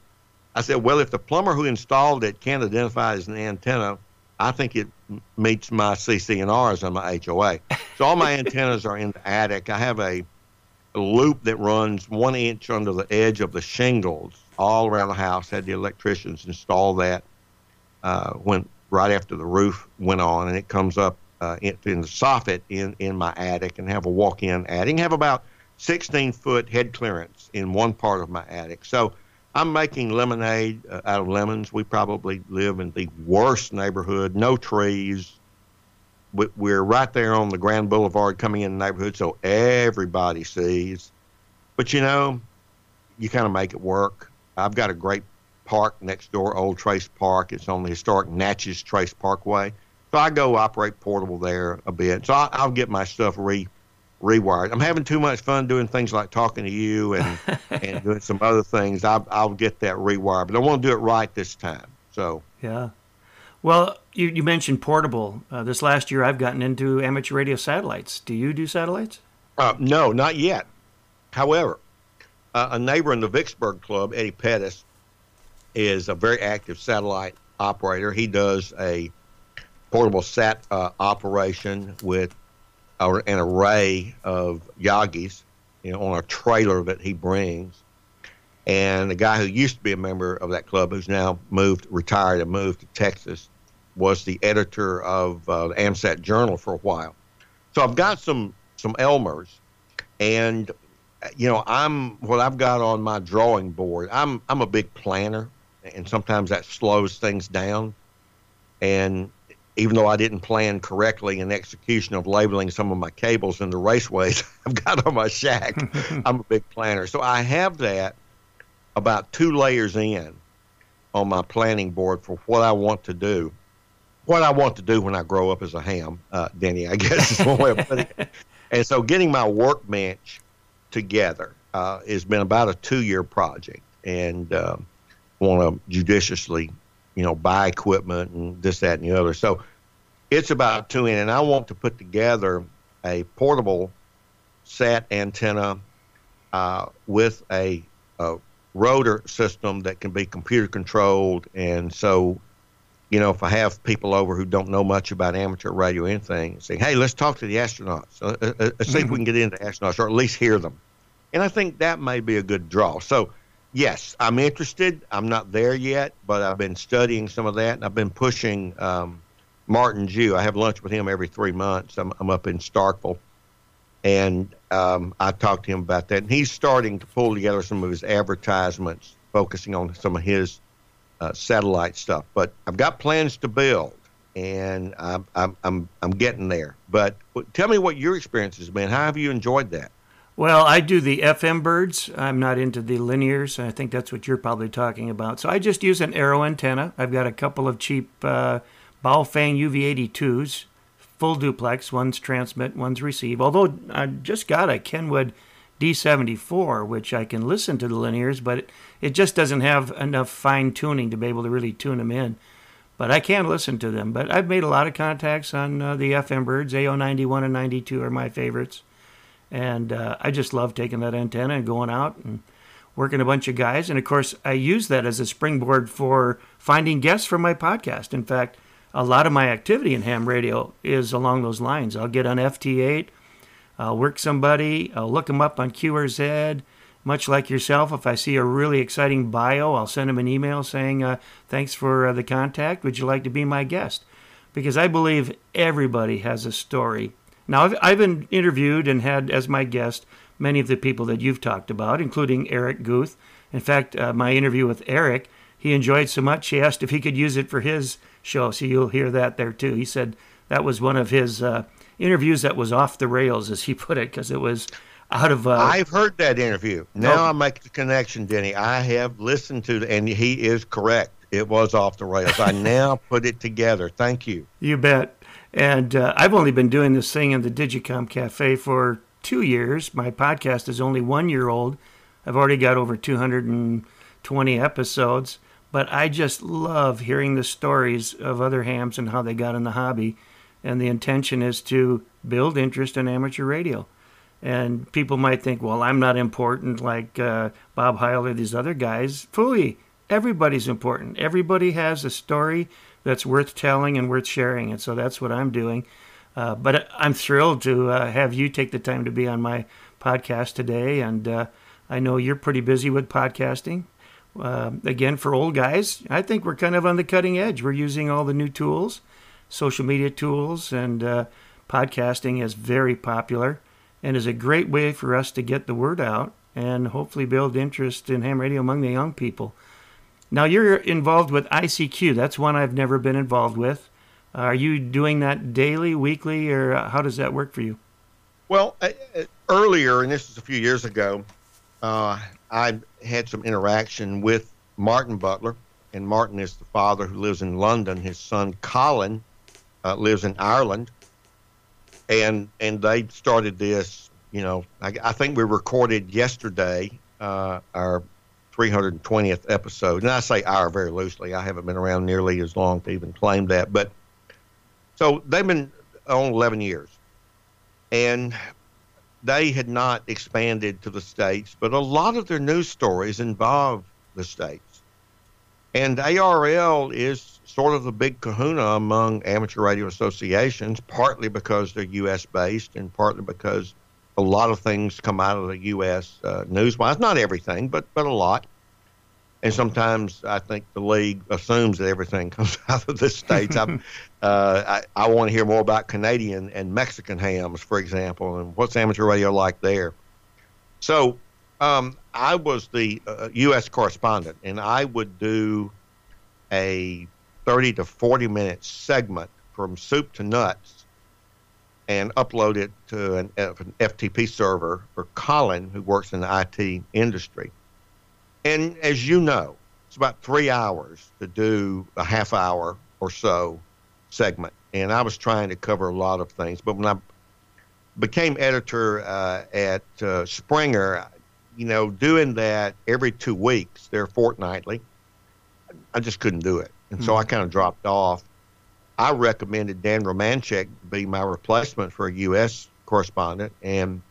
I said, "Well, if the plumber who installed it can't identify it as an antenna." I think it meets my CC&Rs on my HOA. So all my (laughs) antennas are in the attic. I have a, a, loop that runs one inch under the edge of the shingles all around the house. Had the electricians install that uh, when right after the roof went on, and it comes up uh, in, in, the soffit in in my attic, and have a walk-in attic. Have about 16 foot head clearance in one part of my attic. So I'm making lemonade uh, out of lemons. We probably live in the worst neighborhood, no trees. We're right there on the Grand Boulevard coming in the neighborhood, so everybody sees. But you know, you kind of make it work. I've got a great park next door, Old Trace Park. It's on the historic Natchez Trace Parkway. So I go operate portable there a bit. So I'll, I'll get my stuff re rewired. I'm having too much fun doing things like talking to you and, (laughs) and doing some other things. I'll, I'll get that rewired, but I want to do it right this time. So yeah. Well, you, you mentioned portable. Uh, this last year, I've gotten into amateur radio satellites. Do you do satellites? Uh, no, not yet. However, uh, a neighbor in the Vicksburg Club, Eddie Pettis, is a very active satellite operator. He does a portable sat uh, operation with an array of Yagis, you know, on a trailer that he brings. And the guy who used to be a member of that club, who's now moved, retired, and moved to Texas, was the editor of uh, the AMSAT Journal for a while. So I've got some some Elmers, and you know, I'm what I've got on my drawing board. I'm I'm a big planner, and sometimes that slows things down. And even though I didn't plan correctly in execution of labeling some of my cables in the raceways (laughs) I've got on my shack, (laughs) I'm a big planner. So I have that about two layers in on my planning board for what I want to do. What I want to do when I grow up as a ham, uh, Denny, I guess is one way of putting it. (laughs) And so getting my workbench together uh, has been about a two year project. And um, want to judiciously you know, buy equipment and this, that, and the other. So it's about two in, and I want to put together a portable sat antenna uh, with a, a, rotor system that can be computer controlled. And so, you know, if I have people over who don't know much about amateur radio or anything, say, hey, let's talk to the astronauts. Uh, uh, uh see if we can get into astronauts or at least hear them. And I think that may be a good draw. So yes, I'm interested. I'm not there yet, but I've been studying some of that. And I've been pushing um, Martin Jue. I have lunch with him every three months. I'm, I'm up in Starkville, and um, I talked to him about that. And he's starting to pull together some of his advertisements, focusing on some of his uh, satellite stuff. But I've got plans to build, and I'm I'm I'm, I'm getting there. But tell me what your experience has been. How have you enjoyed that? Well, I do the FM birds. I'm not into the linears. I think that's what you're probably talking about. So I just use an arrow antenna. I've got a couple of cheap uh, Baofeng UV82s, full duplex. One's transmit, one's receive. Although I just got a Kenwood D74, which I can listen to the linears, but it, it just doesn't have enough fine tuning to be able to really tune them in. But I can listen to them. But I've made a lot of contacts on uh, the FM birds. AO91 and 92 are my favorites. And uh, I just love taking that antenna and going out and working a bunch of guys. And of course, I use that as a springboard for finding guests for my podcast. In fact, a lot of my activity in ham radio is along those lines. I'll get on FT8, I'll work somebody, I'll look them up on QRZ. Much like yourself, if I see a really exciting bio, I'll send them an email saying, uh, Thanks for uh, the contact. Would you like to be my guest? Because I believe everybody has a story now, I've, I've been interviewed and had as my guest many of the people that you've talked about, including Eric Guth. In fact, uh, my interview with Eric, he enjoyed so much, he asked if he could use it for his show. So you'll hear that there too. He said that was one of his uh, interviews that was off the rails, as he (laughs) put it, because it was out of. Uh, I've heard that interview. Now oh. I make the connection, Denny. I have listened to, and he is correct. It was off the rails. I (laughs) now put it together. Thank you. You bet. And uh, I've only been doing this thing in the Digicom Cafe for two years. My podcast is only one year old. I've already got over 220 episodes, but I just love hearing the stories of other hams and how they got in the hobby. And the intention is to build interest in amateur radio. And people might think, well, I'm not important like uh, Bob Heil or these other guys. Fooey, everybody's important. Everybody has a story that's worth telling and worth sharing. And so that's what I'm doing. Uh, but I'm thrilled to uh, have you take the time to be on my podcast today. And uh, I know you're pretty busy with podcasting. Uh, again, for old guys, I think we're kind of on the cutting edge. We're using all the new tools, social media tools, and uh, podcasting is very popular and is a great way for us to get the word out and hopefully build interest in ham radio among the young people. Now, you're involved with ICQ. That's one I've never been involved with. Are you doing that daily, weekly, or how does that work for you? Well, uh, earlier, and this was a few years ago, uh, I had some interaction with Martin Butler, and Martin is the father who lives in London. His son Colin uh, lives in Ireland, and and they started this. You know, I, I think we recorded yesterday uh, our 320th episode, and I say our very loosely. I haven't been around nearly as long to even claim that, but so they've been on 11 years, and they had not expanded to the states, but a lot of their news stories involve the states, and ARRL is sort of the big kahuna among amateur radio associations, partly because they're U.S. based, and partly because a lot of things come out of the U.S. Uh, news-wise. Not everything, but but a lot. And sometimes I think the league assumes that everything (laughs) comes out of the states. (laughs) uh, I, I want to hear more about Canadian and Mexican hams, for example, and what's amateur radio like there. So um, I was the uh, U.S. correspondent, and I would do a 30 to 40 minute segment from soup to nuts and upload it to an, an FTP server for Colin, who works in the IT industry. And as you know, it's about three hours to do a half hour or so segment. And I was trying to cover a lot of things. But when I became editor uh, at uh, Springer, you know, doing that every two weeks, they're fortnightly, I just couldn't do it. And mm-hmm. so I hmm. kind of dropped off. I recommended Dan Romanchek be my replacement for a U.S. correspondent. And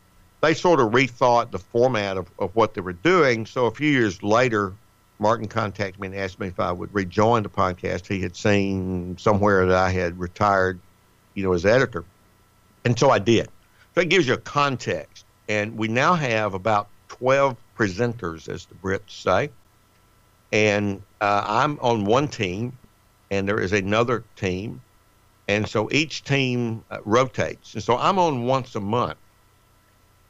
they sort of rethought the format of, of what they were doing. So a few years later, Martin contacted me and asked me if I would rejoin the podcast. He had seen somewhere that I had retired, you know, as editor. And so I did. So it gives you a context. And we now have about 12 presenters, as the Brits say. And uh, I'm on one team, and there is another team. And so each team uh, rotates. And so I'm on once a month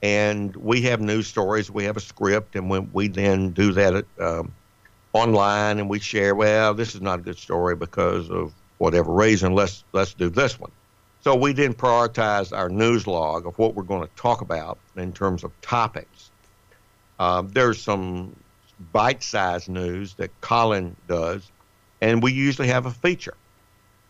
and we have news stories. We have a script, and when we then do that um, online, and we share. Well, this is not a good story because of whatever reason. Let's let's do this one. So we then prioritize our news log of what we're going to talk about in terms of topics. Um, there's some bite-sized news that Colin does, and we usually have a feature.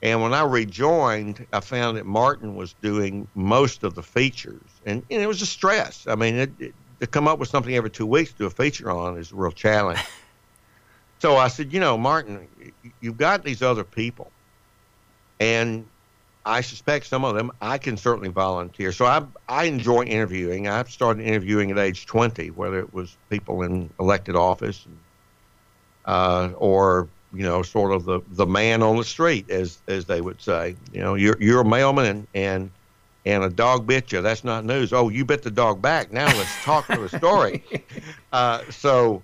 And when I rejoined, I found that Martin was doing most of the features, and, and it was a stress. I mean, it, it, to come up with something every two weeks to do a feature on is a real challenge. (laughs) so I said, you know, Martin, you've got these other people, and I suspect some of them I can certainly volunteer. So I I enjoy interviewing. I started interviewing at age 20, whether it was people in elected office, uh, or you know, sort of the, the man on the street, as as they would say. You know, you're you're a mailman and and, and a dog bit you. That's not news. Oh, you bit the dog back. Now let's talk to the story. (laughs) Uh, so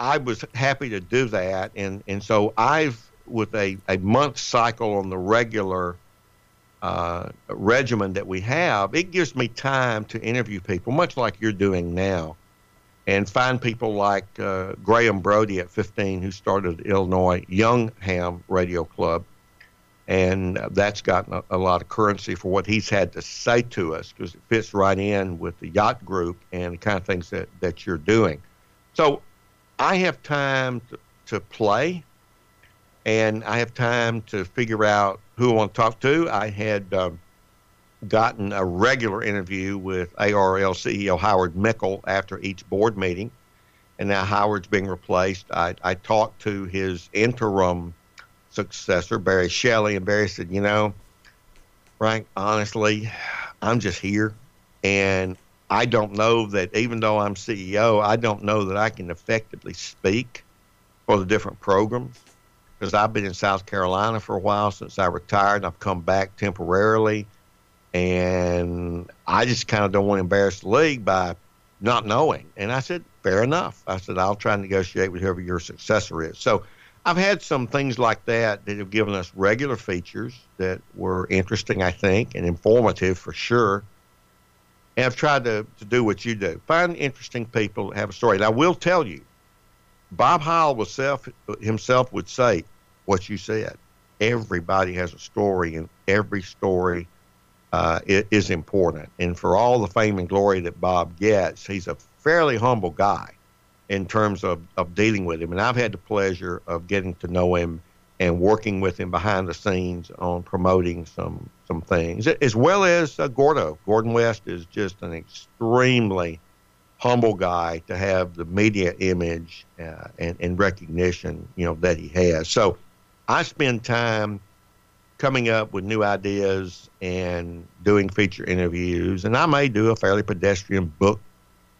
I was happy to do that, and and so I've with a a month cycle on the regular uh, regimen that we have, it gives me time to interview people, much like you're doing now and find people like uh, Graham Brody at 15, who started Illinois Young Ham Radio Club. And that's gotten a, a lot of currency for what he's had to say to us because it fits right in with the yacht group and the kind of things that, that you're doing. So I have time to, to play and I have time to figure out who I want to talk to. I had um, gotten a regular interview with ARRL CEO Howard Michel after each board meeting. And now Howard's being replaced. I, I talked to his interim successor, Barry Shelley, and Barry said, You know, Frank, honestly, I'm just here. And I don't know that even though I'm CEO, I don't know that I can effectively speak for the different programs because I've been in South Carolina for a while since I retired. And I've come back temporarily, and I just kind of don't want to embarrass the league by not knowing. And I said, fair enough. I said, I'll try and negotiate with whoever your successor is. So I've had some things like that that have given us regular features that were interesting, I think, and informative for sure. And I've tried to, to do what you do find interesting people that have a story. And I will tell you, Bob Heil was self, himself would say what you said. Everybody has a story, and every story uh, is important. And for all the fame and glory that Bob gets, he's a fairly humble guy in terms of, of dealing with him. And I've had the pleasure of getting to know him and working with him behind the scenes on promoting some some things, as well as uh, Gordo. Gordon West is just an extremely humble guy to have the media image uh, and, and recognition, you know, that he has. So I spend time coming up with new ideas and doing feature interviews, and I may do a fairly pedestrian book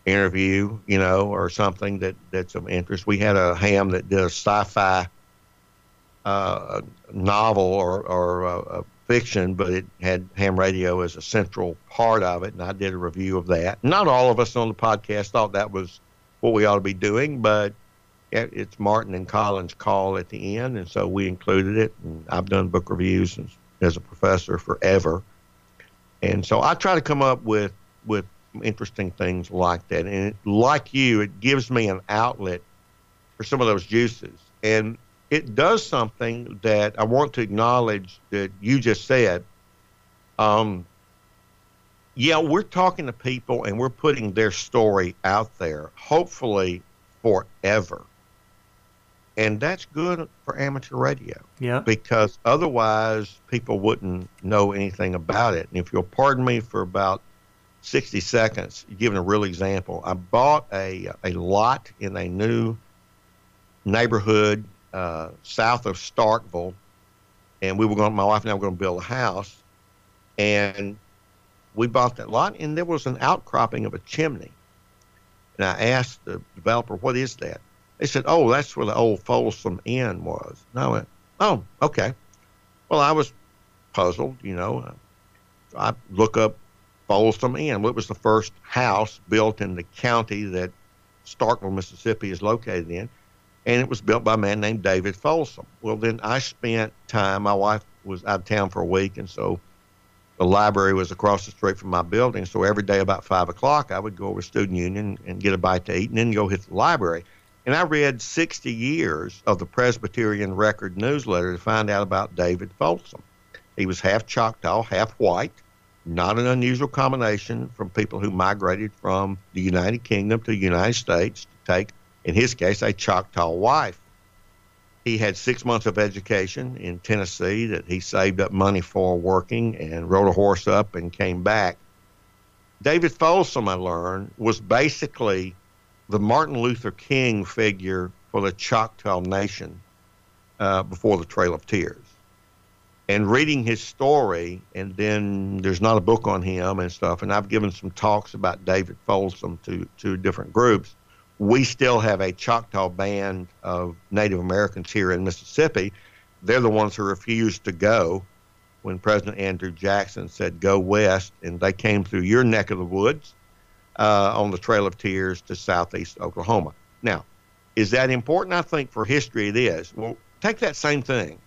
interview, you know, or something that that's of interest. We had a ham that did a sci-fi uh, novel or, or uh, fiction, but it had ham radio as a central part of it, and I did a review of that. Not all of us on the podcast thought that was what we ought to be doing, but it's Martin and Colin's call at the end, and so we included it. And I've done book reviews as, a professor forever, and so I try to come up with with interesting things like that. And it, like you, it gives me an outlet for some of those juices. And it does something that I want to acknowledge that you just said. Um, yeah, we're talking to people and we're putting their story out there, hopefully forever. And that's good for amateur radio. Yeah. Because otherwise, people wouldn't know anything about it. And if you'll pardon me for about 60 seconds, giving a real example, I bought a, a lot in a new neighborhood uh, south of Starkville, and we were going. My wife and I were going to build a house, and we bought that lot, and there was an outcropping of a chimney. And I asked the developer, "What is that?" They said, "Oh, that's where the old Folsom Inn was." And I went, "Oh, okay." Well, I was puzzled, you know. I look up Folsom Inn. What was the first house built in the county that Starkville, Mississippi, is located in? and it was built by a man named David Folsom. Well, then I spent time. My wife was out of town for a week, and so the library was across the street from my building. So every day about five o'clock, I would go over to Student Union and get a bite to eat, and then go hit the library. And I read 60 years of the Presbyterian Record newsletter to find out about David Folsom. He was half Choctaw, half white. Not an unusual combination from people who migrated from the United Kingdom to the United States to take in his case, a Choctaw wife. He had six months of education in Tennessee that he saved up money for working and rode a horse up and came back. David Folsom, I learned, was basically the Martin Luther King figure for the Choctaw Nation uh, before the Trail of Tears. And reading his story, and then there's not a book on him and stuff, and I've given some talks about David Folsom to, to different groups we still have a Choctaw band of Native Americans here in Mississippi. They're the ones who refused to go when President Andrew Jackson said, go west, and they came through your neck of the woods uh, on the Trail of Tears to southeast Oklahoma. Now, is that important? I think for history it is. Well, take that same thing,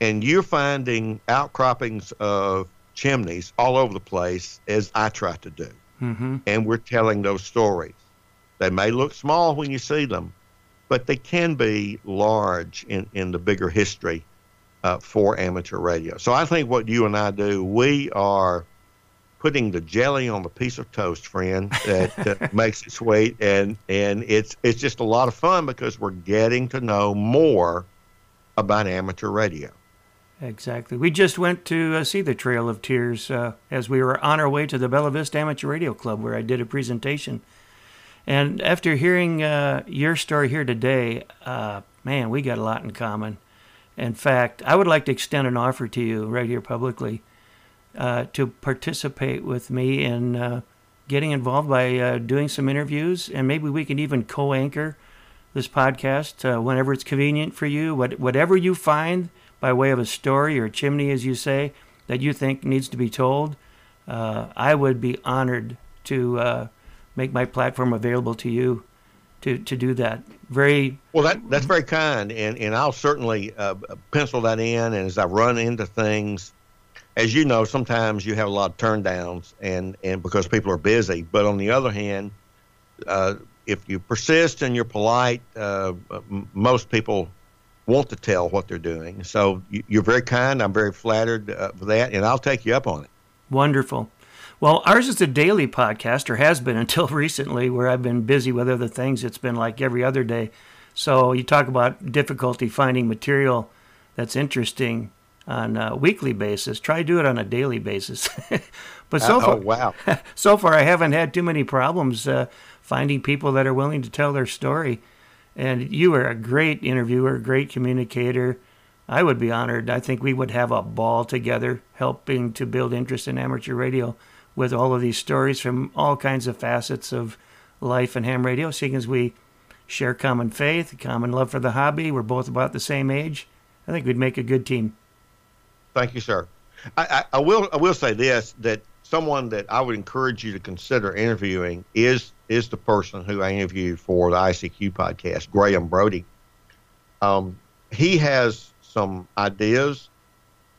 and you're finding outcroppings of chimneys all over the place, as I try to do. Mm-hmm. And we're telling those stories. They may look small when you see them, but they can be large in, in the bigger history uh, for amateur radio. So I think what you and I do, we are putting the jelly on the piece of toast, friend, that, that (laughs) makes it sweet, and and it's it's just a lot of fun because we're getting to know more about amateur radio. Exactly. We just went to uh, see the Trail of Tears uh, as we were on our way to the Bella Vista Amateur Radio Club, where I did a presentation. And after hearing uh, your story here today, uh, man, we got a lot in common. In fact, I would like to extend an offer to you right here publicly uh, to participate with me in uh, getting involved by doing some interviews, and maybe we can even co anchor this podcast whenever it's convenient for you. What, whatever you find by way of a story or a chimney, as you say, that you think needs to be told, uh, I would be honored to uh, make my platform available to you to, to do that. Very well. That that's very kind, and and I'll certainly uh, pencil that in. And as I run into things, as you know, sometimes you have a lot of turn downs, and and because people are busy. But on the other hand, uh, if you persist and you're polite, uh, most people want to tell what they're doing. So you're very kind. I'm very flattered uh, for that, and I'll take you up on it. Wonderful. Well, ours is a daily podcast, or has been (laughs) until recently, where I've been busy with other things. It's been like every other day. So you talk about difficulty finding material that's interesting on a weekly basis. Try do it on a daily basis. (laughs) but so uh, far, oh, wow. (laughs) so far, I haven't had too many problems uh, finding people that are willing to tell their story. And you are a great interviewer, great communicator. I would be honored. I think we would have a ball together helping to build interest in amateur radio with all of these stories from all kinds of facets of life and ham radio, seeing as we share common faith, common love for the hobby. We're both about the same age. I think we'd make a good team. Thank you, sir. I, I, I will I will say this that someone that I would encourage you to consider interviewing is is the person who I interviewed for the ICQ podcast, Graham Brody. Um, he has some ideas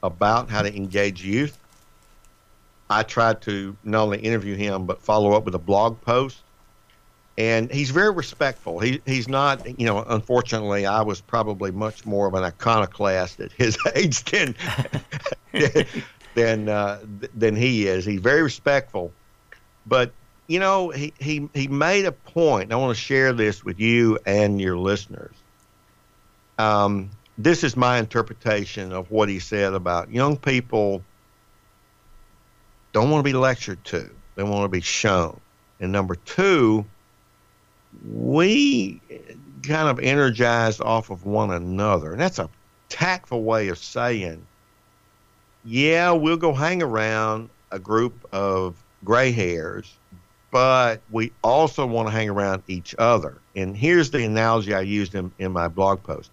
about how to engage youth. I tried to not only interview him but follow up with a blog post. And he's very respectful. He he's not, you know. Unfortunately, I was probably much more of an iconoclast at his (laughs) age than (laughs) than uh, than he is. He's very respectful, but you know, he, he, he made a point. I want to share this with you and your listeners. Um, this is my interpretation of what he said about young people don't want to be lectured to, they want to be shown. And number two, we kind of energized off of one another. And that's a tactful way of saying, yeah, we'll go hang around a group of gray hairs but we also want to hang around each other. And here's the analogy I used in, in my blog post.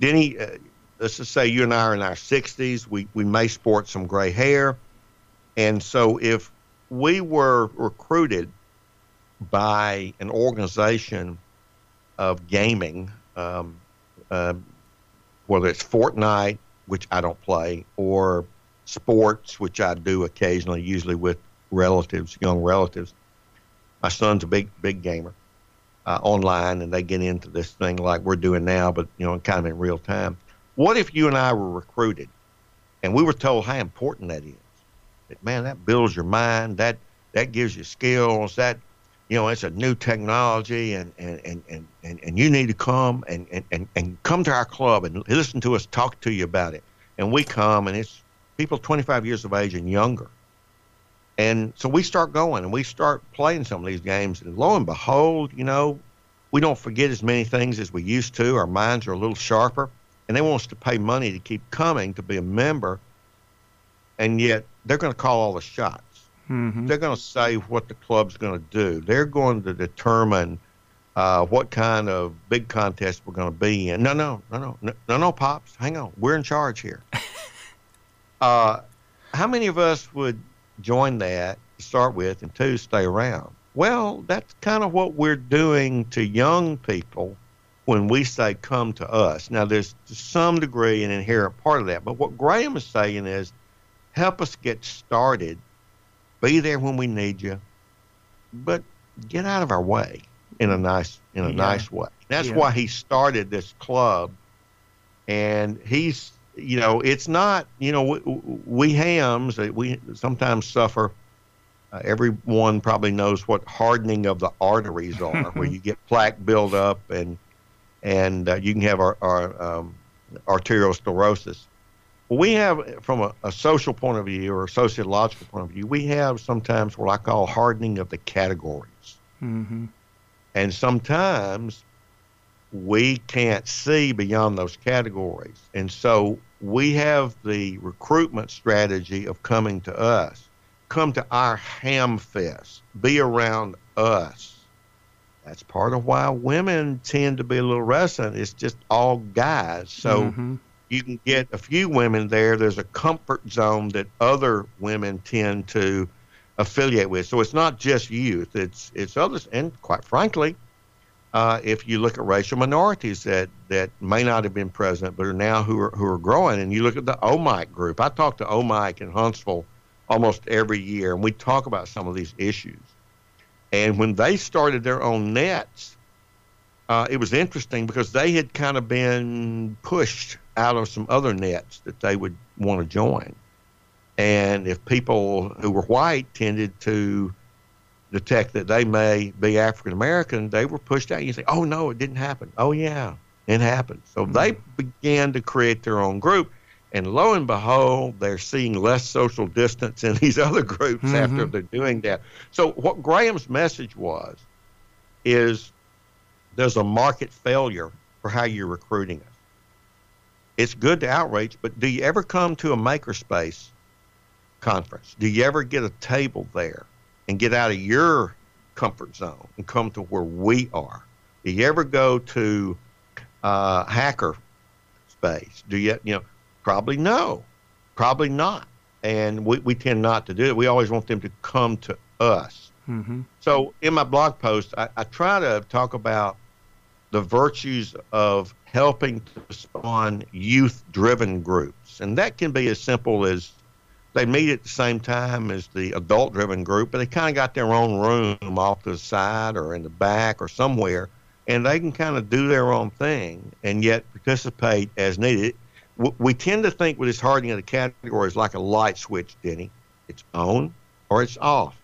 Denny, uh, let's just say you and I are in our 60s. We, we may sport some gray hair. And so if we were recruited by an organization of gaming, um, uh, whether it's Fortnite, which I don't play, or sports, which I do occasionally, usually with relatives, young relatives, my son's a big big gamer uh, online, and they get into this thing like we're doing now, but you know, kind of in real time. What if you and I were recruited, and we were told how important that is? That man, that builds your mind. That that gives you skills. That you know, it's a new technology, and and and and, and, you need to come and, and, and come to our club and listen to us talk to you about it. And we come, and it's people 25 years of age and younger and so we start going and we start playing some of these games. And lo and behold, you know, we don't forget as many things as we used to. Our minds are a little sharper. And they want us to pay money to keep coming to be a member. And yet they're going to call all the shots. Mm-hmm. They're going to say what the club's going to do. They're going to determine uh, what kind of big contest we're going to be in. No, no, no, no, no, no, no, pops. Hang on. We're in charge here. (laughs) uh, how many of us would join that to start with, and two, stay around. Well, that's kind of what we're doing to young people when we say come to us. Now, there's to some degree an inherent part of that, but what Graham is saying is help us get started, be there when we need you, but get out of our way in a nice in a yeah. nice way. That's yeah. why he started this club, and he's you know, it's not, you know, we, we hams, uh, we sometimes suffer. Uh, everyone probably knows what hardening of the arteries (laughs) are, where you get plaque buildup and and uh, you can have our, our um, arterial sclerosis. We have, from a, a social point of view or a sociological point of view, we have sometimes what I call hardening of the categories. Mm-hmm. And sometimes we can't see beyond those categories. And so we have the recruitment strategy of coming to us. Come to our ham fest. Be around us. That's part of why women tend to be a little reticent. It's just all guys. So Mhm. You can get a few women there. There's a comfort zone that other women tend to affiliate with. So it's not just youth. It's it's others. And quite frankly, uh, if you look at racial minorities that, that may not have been present but are now who are who are growing, and you look at the OMIK group. I talk to OMIK in Huntsville almost every year, and we talk about some of these issues. And when they started their own nets, uh, it was interesting because they had kind of been pushed out of some other nets that they would want to join. And if people who were white tended to detect that they may be African American, they were pushed out. You say, oh, no, it didn't happen. Oh, yeah, it happened. So hmm. they began to create their own group. And lo and behold, they're seeing less social distance in (laughs) these other groups mm-hmm. after they're doing that. So, what Graham's message was is there's a market failure for how you're recruiting us. It's good to outreach, but do you ever come to a makerspace conference? Do you ever get a table there and get out of your comfort zone and come to where we are? Do you ever go to uh, hacker space? Do you, you know, probably no, probably not. And we, we tend not to do it. We always want them to come to us. Mm-hmm. So in my blog post, I, I try to talk about the virtues of helping to spawn youth driven groups. And that can be as simple as they meet at the same time as the adult driven group, but they kind of got their own room off to the side or in the back or somewhere, and they can kind of do their own thing and yet participate as needed. We tend to think with this hardening of the categories like a light switch, Denny. It's on or it's off.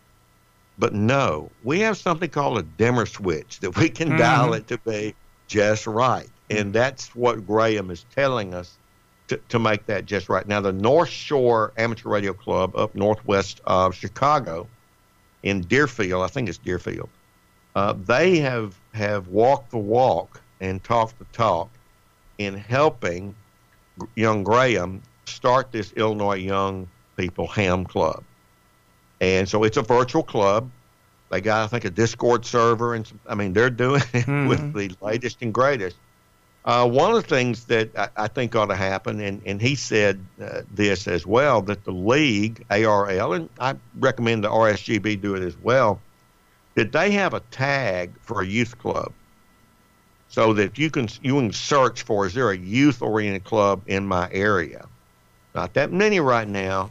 But no, we have something called a dimmer switch that we can hmm. dial it to be just right. And that's what Graham is telling us to, to make that just right. Now, the North Shore Amateur Radio Club up northwest of Chicago in Deerfield, I think it's Deerfield, uh, they have, have walked the walk and talked the talk in helping young Graham start this Illinois Young People Ham Club. And so it's a virtual club. They got, I think, a Discord server, and some, I mean, they're doing it (laughs) with the latest and greatest. Uh, one of the things that I, I think ought to happen, and, and he said uh, this as well, that the league, ARRL, and I recommend the RSGB do it as well, that they have a tag for a youth club. So that you can you can search for is there a youth oriented club in my area? Not that many right now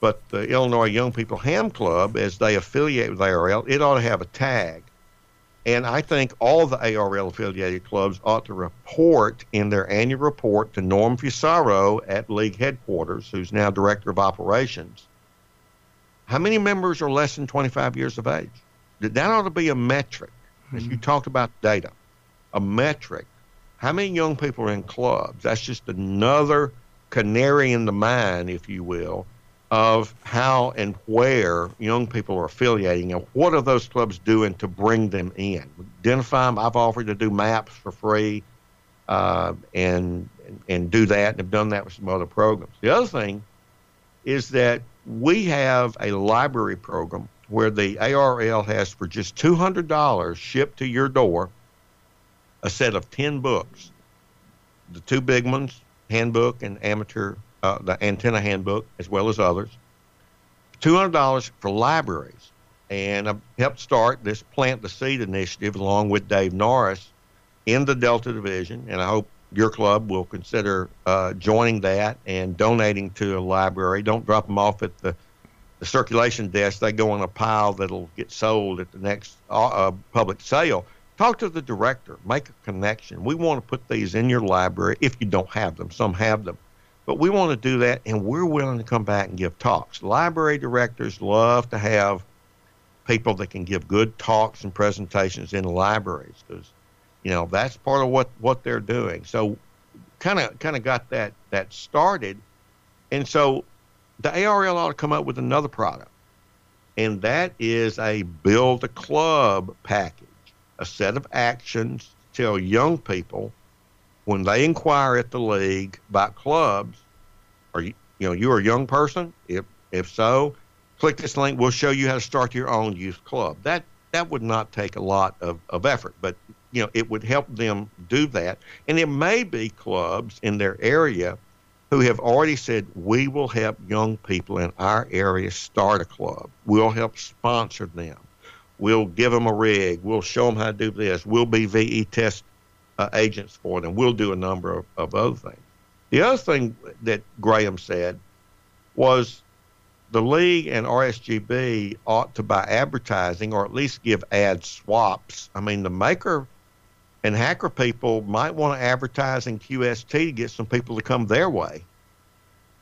but the illinois young people ham club as they affiliate with ARRL it ought to have a tag and i think all the ARRL affiliated clubs ought to report in their annual report to norm fusaro at league headquarters who's now director of operations how many members are less than 25 years of age that ought to be a metric as you mm-hmm. talked about data a metric. How many young people are in clubs? That's just another canary in the mine, if you will, of how and where young people are affiliating and what are those clubs doing to bring them in. Identify them. I've offered to do maps for free uh, and, and do that, and have done that with some other programs. The other thing is that we have a library program where the ARRL has for just $200 shipped to your door a set of 10 books. The two big ones, handbook and amateur, uh, the antenna handbook, as well as others. $200 for libraries. And I helped start this Plant the Seed initiative along with Dave Norris in the Delta Division. And I hope your club will consider uh, joining that and donating to a library. Don't drop them off at the, the circulation desk. They go on a pile that'll get sold at the next uh, uh, public sale talk to the director, make a connection. We want to put these in your library if you don't have them. Some have them. But we want to do that, and we're willing to come back and give talks. Library directors love to have people that can give good talks and presentations in libraries because, you know, that's part of what, what they're doing. So kind of kind of got that, that started. And so the ARRL ought to come up with another product, and that is a build a club package, a set of actions to tell young people when they inquire at the league about clubs, are you, you know, you're a young person? If if so, click this link. We'll show you how to start your own youth club. That that would not take a lot of, of effort, but you know, it would help them do that. And there may be clubs in their area who have already said, we will help young people in our area start a club. We'll help sponsor them. We'll give them a rig. We'll show them how to do this. We'll be VE test uh, agents for them. We'll do a number of, of other things. The other thing that Graham said was the league and RSGB ought to buy advertising or at least give ad swaps. I mean, the maker and hacker people might want to advertise in QST to get some people to come their way.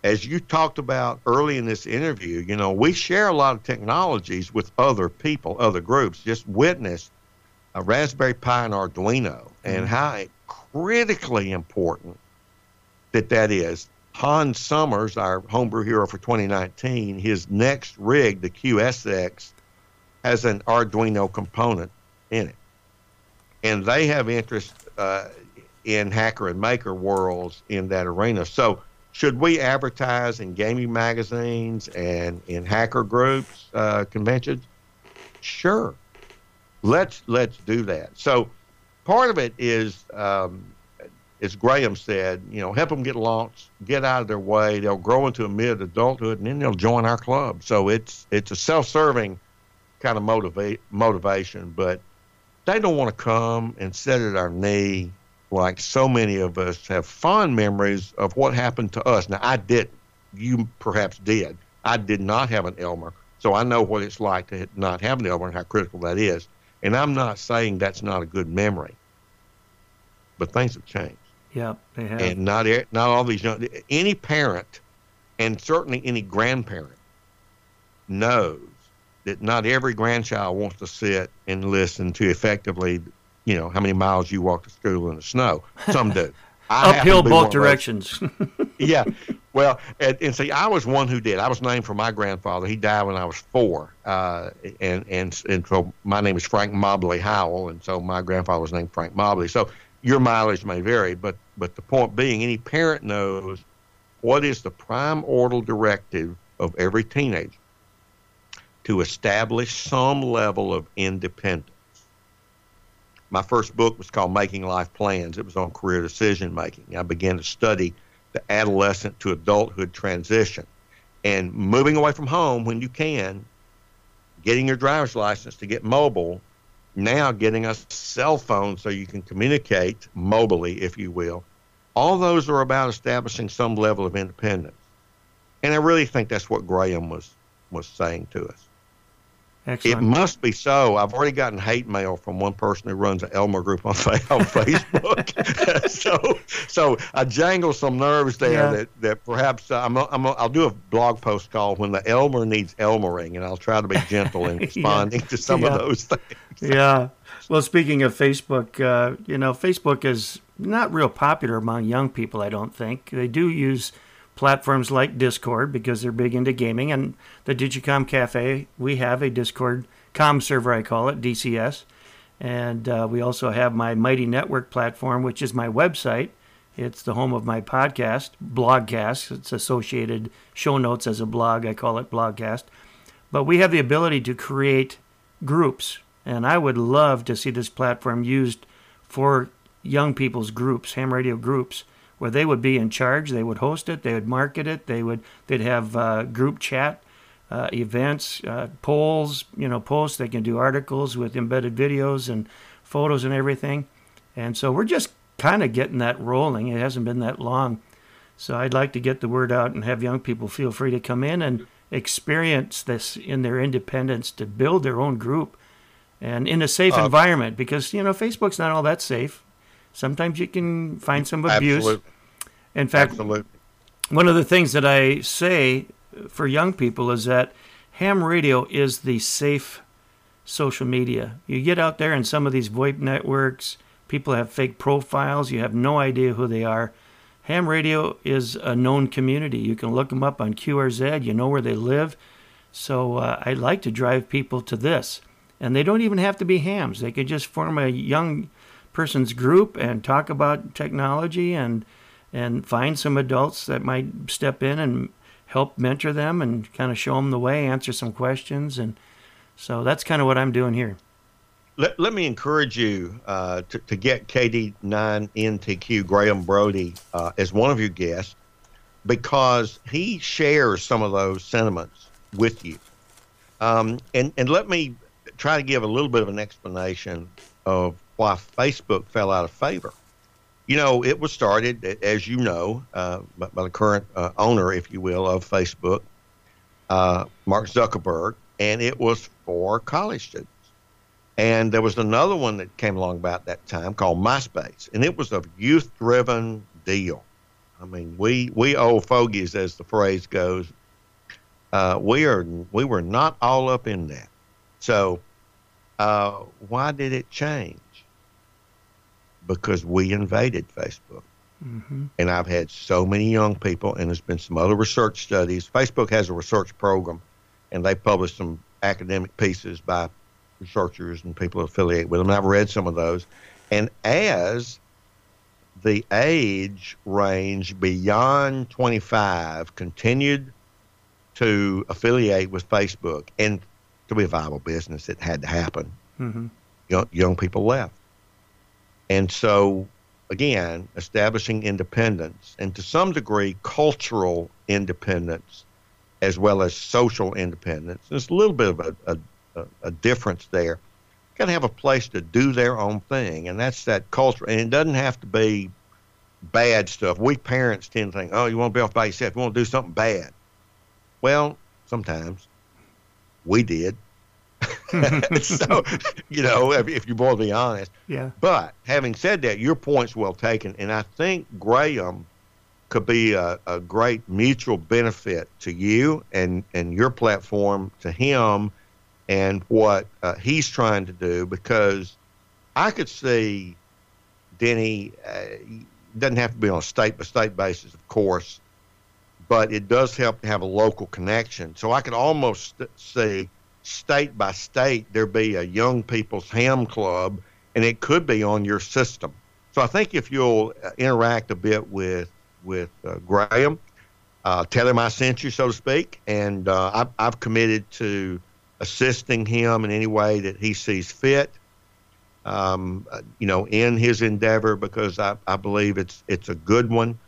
As you talked about early in this interview, you know, we share a lot of technologies with other people, other groups. Just witness a Raspberry Pi and Arduino and mm-hmm. how critically important that that is. Hans Summers, our homebrew hero for 2019, his next rig, the QSX, has an Arduino component in it and they have interest uh, in hacker and maker worlds in that arena. So, should we advertise in gaming magazines and in hacker groups uh, conventions? Sure, let's let's do that. So, part of it is, um, as Graham said, you know, help them get launched, get out of their way. They'll grow into a mid adulthood, and then they'll join our club. So it's it's a self serving kind of motivate motivation, but they don't want to come and sit at our knee like so many of us have fond memories of what happened to us. Now, I didn't. You perhaps did. I did not have an Elmer, so I know what it's like to not have an Elmer and how critical that is. And I'm not saying that's not a good memory, but things have changed. Yeah, they have. And not not all these young, any parent, and certainly any grandparent, knows that not every grandchild wants to sit and listen to effectively, you know, how many miles you walk to school in the snow. Some do. (laughs) Uphill both directions. (laughs) yeah. Well, and, and, see, I was one who did. I was named for my grandfather. He died when I was four, uh, and and and so my name is Frank Mobley Howell, and so my grandfather was named Frank Mobley. So your mileage may vary, but but the point being, any parent knows what is the prime order directive of every teenager to establish some level of independence. My first book was called Making Life Plans. It was on career decision making. I began to study the adolescent to adulthood transition and moving away from home when you can, getting your driver's license to get mobile, now getting a cell phone so you can communicate mobily, if you will. All those are about establishing some level of independence. And I really think that's what Graham was was saying to us. Excellent. It must be so. I've already gotten hate mail from one person who runs an Elmer group on, on (laughs) Facebook. (laughs) so, so I jangle some nerves there yeah. that, that perhaps uh, I'm, I'm, I'll do a blog post called "When the Elmer Needs Elmering," and I'll try to be gentle in (laughs) responding yeah. to some yeah. of those things. yeah. Well, speaking of Facebook, uh, you know, Facebook is not real popular among young people. I don't think they do use platforms like Discord because they're big into gaming. And the Digicom Cafe, we have a Discord com server, I call it, DCS. And uh, we also have my Mighty Network platform, which is my website. It's the home of my podcast, Blogcast. It's associated show notes as a blog. I call it Blogcast. But we have the ability to create groups. And I would love to see this platform used for young people's groups, ham radio groups where they would be in charge. They would host it. They would market it. They would they'd have uh, group chat uh, events, uh, polls, you know, posts. They can do articles with embedded videos and photos and everything. And so we're just kind of getting that rolling. It hasn't been that long. So I'd like to get the word out and have young people feel free to come in and experience this in their independence to build their own group and in a safe uh, environment because you know Facebook's not all that safe. Sometimes you can find some abuse. Absolutely. In fact, Absolutely. one of the things that I say for young people is that ham radio is the safe social media. You get out there in some of these VoIP networks, people have fake profiles, you have no idea who they are. ham radio is a known community. You can look them up on QRZ. You know where they live. So uh, I'd like to drive people to this. And they don't even have to be hams. They could just form a young person's group and talk about technology and and find some adults that might step in and help mentor them and kind of show them the way, answer some questions, and so that's kind of what I'm doing here. Let, let me encourage you uh, to, to get KD9NTQ Graham Brody uh, as one of your guests because he shares some of those sentiments with you. Um, and, and let me try to give a little bit of an explanation of why Facebook fell out of favor. You know, it was started, as you know, uh, by, by, the current uh, owner, if you will, of Facebook, uh, Mark Zuckerberg, and it was for college students. And there was another one that came along about that time called MySpace, and it was a youth-driven deal. I mean, we we old fogies, as the phrase goes, uh, we are we were not all up in that. So, uh, why did it change? Because we invaded Facebook. Mm-hmm. And I've had so many young people, and there's been some other research studies. Facebook has a research program, and they publish some academic pieces by researchers and people affiliated with them. And I've read some of those. And as the age range beyond 25 continued to affiliate with Facebook, and to be a viable business, it had to happen. Mm-hmm. Young, young people left. And so, again, establishing independence and to some degree cultural independence as well as social independence. There's a little bit of a, a, a difference there. Got to have a place to do their own thing, and that's that culture. And it doesn't have to be bad stuff. We parents tend to think, oh, you want to be off by yourself, you want to do something bad. Well, sometimes we did. (laughs) so, you know, if, if you both be honest. Yeah. But having said that, your point's well taken, and I think Graham could be a, a great mutual benefit to you and and your platform to him, and what uh, he's trying to do because I could see Denny. Uh, doesn't have to be on a state by state basis, of course, but it does help to have a local connection. So I could almost see state by state there be a young people's ham club, and it could be on your system. So I think if you'll uh, interact a bit with with uh, Graham, uh, tell him I sent you, so to speak, and uh, I've, I've committed to assisting him in any way that he sees fit. Um, uh, you know, in his endeavor because I, I believe it's it's a good one,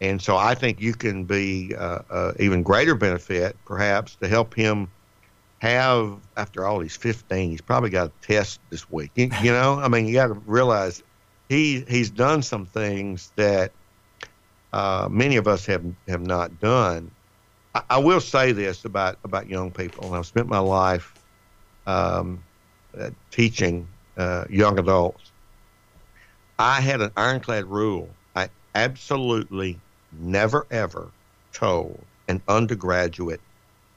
and so I think you can be uh, even greater benefit perhaps to help him have after all he's 15 he's probably got a test this week. You, you know i mean you got to realize he he's done some things that uh, many of us have have not done. I, I, will say this about about young people i've spent my life um, uh, teaching uh, young adults. I had an ironclad rule i absolutely never ever told an undergraduate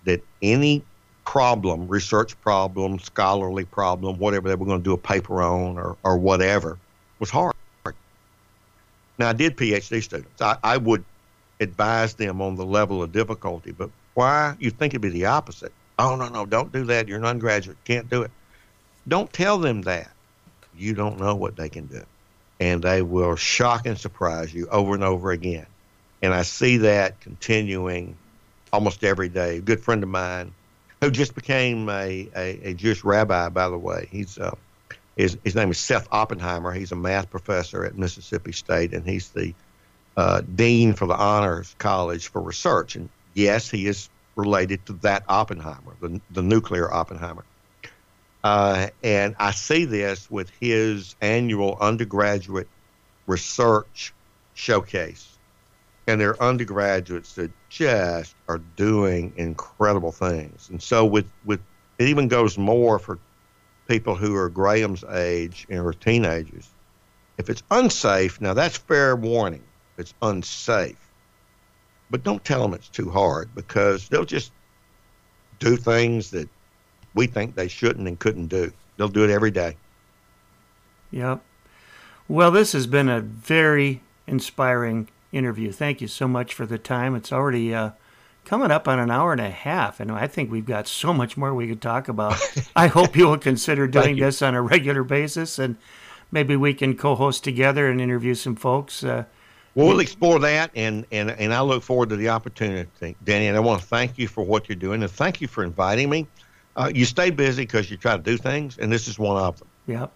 that any problem, research problem, scholarly problem, whatever they were going to do a paper on or, or whatever, was hard. Now, I did PhD students. I, I would advise them on the level of difficulty, but why? You think it'd be the opposite. Oh, no, no, don't do that. You're an undergraduate. Can't do it. Don't tell them that. You don't know what they can do. And they will shock and surprise you over and over again. And I see that continuing almost every day. A good friend of mine who just became a, a, a Jewish rabbi, by the way. He's uh, his, his name is Seth Oppenheimer. He's a math professor at Mississippi State, and he's the uh, dean for the Honors College for Research. And yes, he is related to that Oppenheimer, the, the nuclear Oppenheimer. Uh, and I see this with his annual undergraduate research showcase and they're undergraduates that just are doing incredible things. And so with with it even goes more for people who are Graham's age and are teenagers. If it's unsafe, now that's fair warning. It's unsafe. But don't tell them it's too hard because they'll just do things that we think they shouldn't and couldn't do. They'll do it every day. Yep. Well, this has been a very inspiring interview. Thank you so much for the time. It's already uh, coming up on an hour and a half, and I think we've got so much more we could talk about. (laughs) I hope you will consider doing this on a regular basis, and maybe we can co-host together and interview some folks. Uh, well, we'll explore that, and, and, and I look forward to the opportunity, Danny. And I want to thank you for what you're doing, and thank you for inviting me. Uh, you stay busy because you try to do things, and this is one of them. Yep.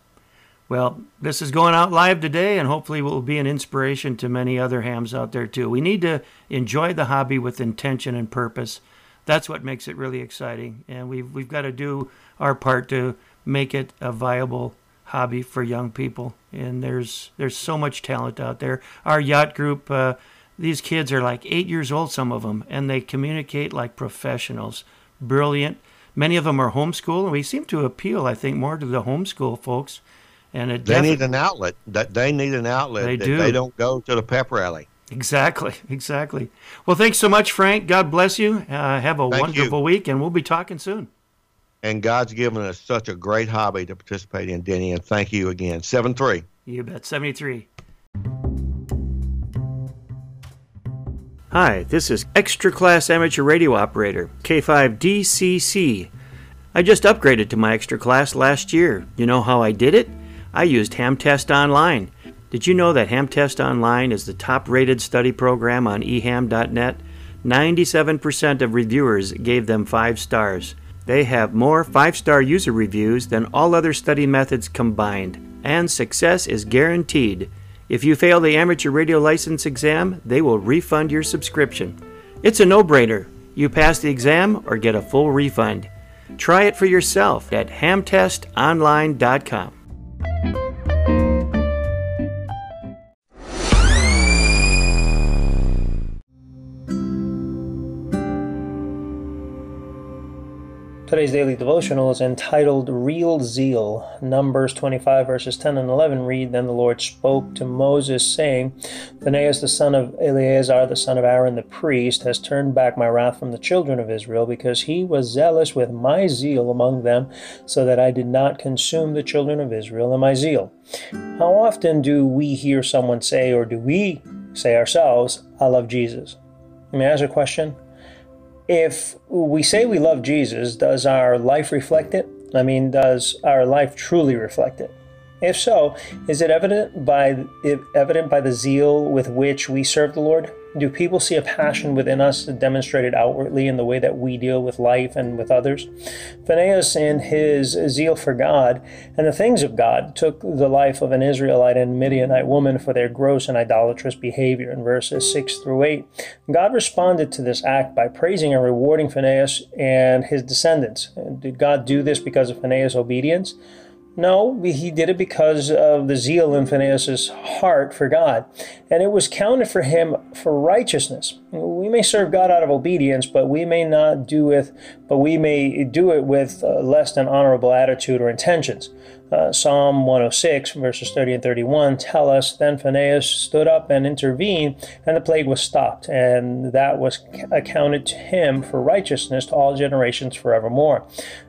Well, this is going out live today, and hopefully it will be an inspiration to many other hams out there too. We need to enjoy the hobby with intention and purpose. That's what makes it really exciting, and we've we've got to do our part to make it a viable hobby for young people. And there's there's so much talent out there. Our yacht group, uh, these kids are like eight years old, some of them, and they communicate like professionals. Brilliant. Many of them are homeschool, and we seem to appeal, I think, more to the homeschool folks and it they need an outlet. That they need an outlet. They do. They don't go to the pep rally. Exactly, exactly. Well, thanks so much, Frank. God bless you. Uh, have a Thank wonderful you. week, and we'll be talking soon. And God's given us such a great hobby to participate in, Denny. And thank you again. Seven three. You bet. Seventy three. Hi, this is Extra Class Amateur Radio Operator, K5DCC. I just upgraded to my extra class last year. You know how I did it? I used Hamtest Online. Did you know that Hamtest Online is the top rated study program on eham.net? 97% of reviewers gave them 5 stars. They have more 5 star user reviews than all other study methods combined, and success is guaranteed. If you fail the amateur radio license exam, they will refund your subscription. It's a no brainer. You pass the exam or get a full refund. Try it for yourself at hamtestonline.com. Thank you. Today's daily devotional is entitled Real Zeal. Numbers 25, verses 10 and 11 read Then the Lord spoke to Moses, saying, Phinehas the son of Eleazar, the son of Aaron the priest, has turned back my wrath from the children of Israel, because he was zealous with my zeal among them, so that I did not consume the children of Israel in my zeal. How often do we hear someone say, or do we say ourselves, I love Jesus? May I ask a question? If we say we love Jesus, does our life reflect it? I mean, does our life truly reflect it? If so, is it evident by evident by the zeal with which we serve the Lord? Do people see a passion within us demonstrated outwardly in the way that we deal with life and with others? Phinehas, in his zeal for God and the things of God, took the life of an Israelite and Midianite woman for their gross and idolatrous behavior. In verses 6 through 8, God responded to this act by praising and rewarding Phinehas and his descendants. Did God do this because of Phinehas' obedience? No, he did it because of the zeal in Phinehas' heart for God. And it was counted for him for righteousness. We may serve God out of obedience, but we may not do it, but we may do it with uh, less than honorable attitude or intentions. Uh, Psalm 106, verses 30 and 31 tell us Then Phinehas stood up and intervened, and the plague was stopped, and that was accounted to him for righteousness to all generations forevermore.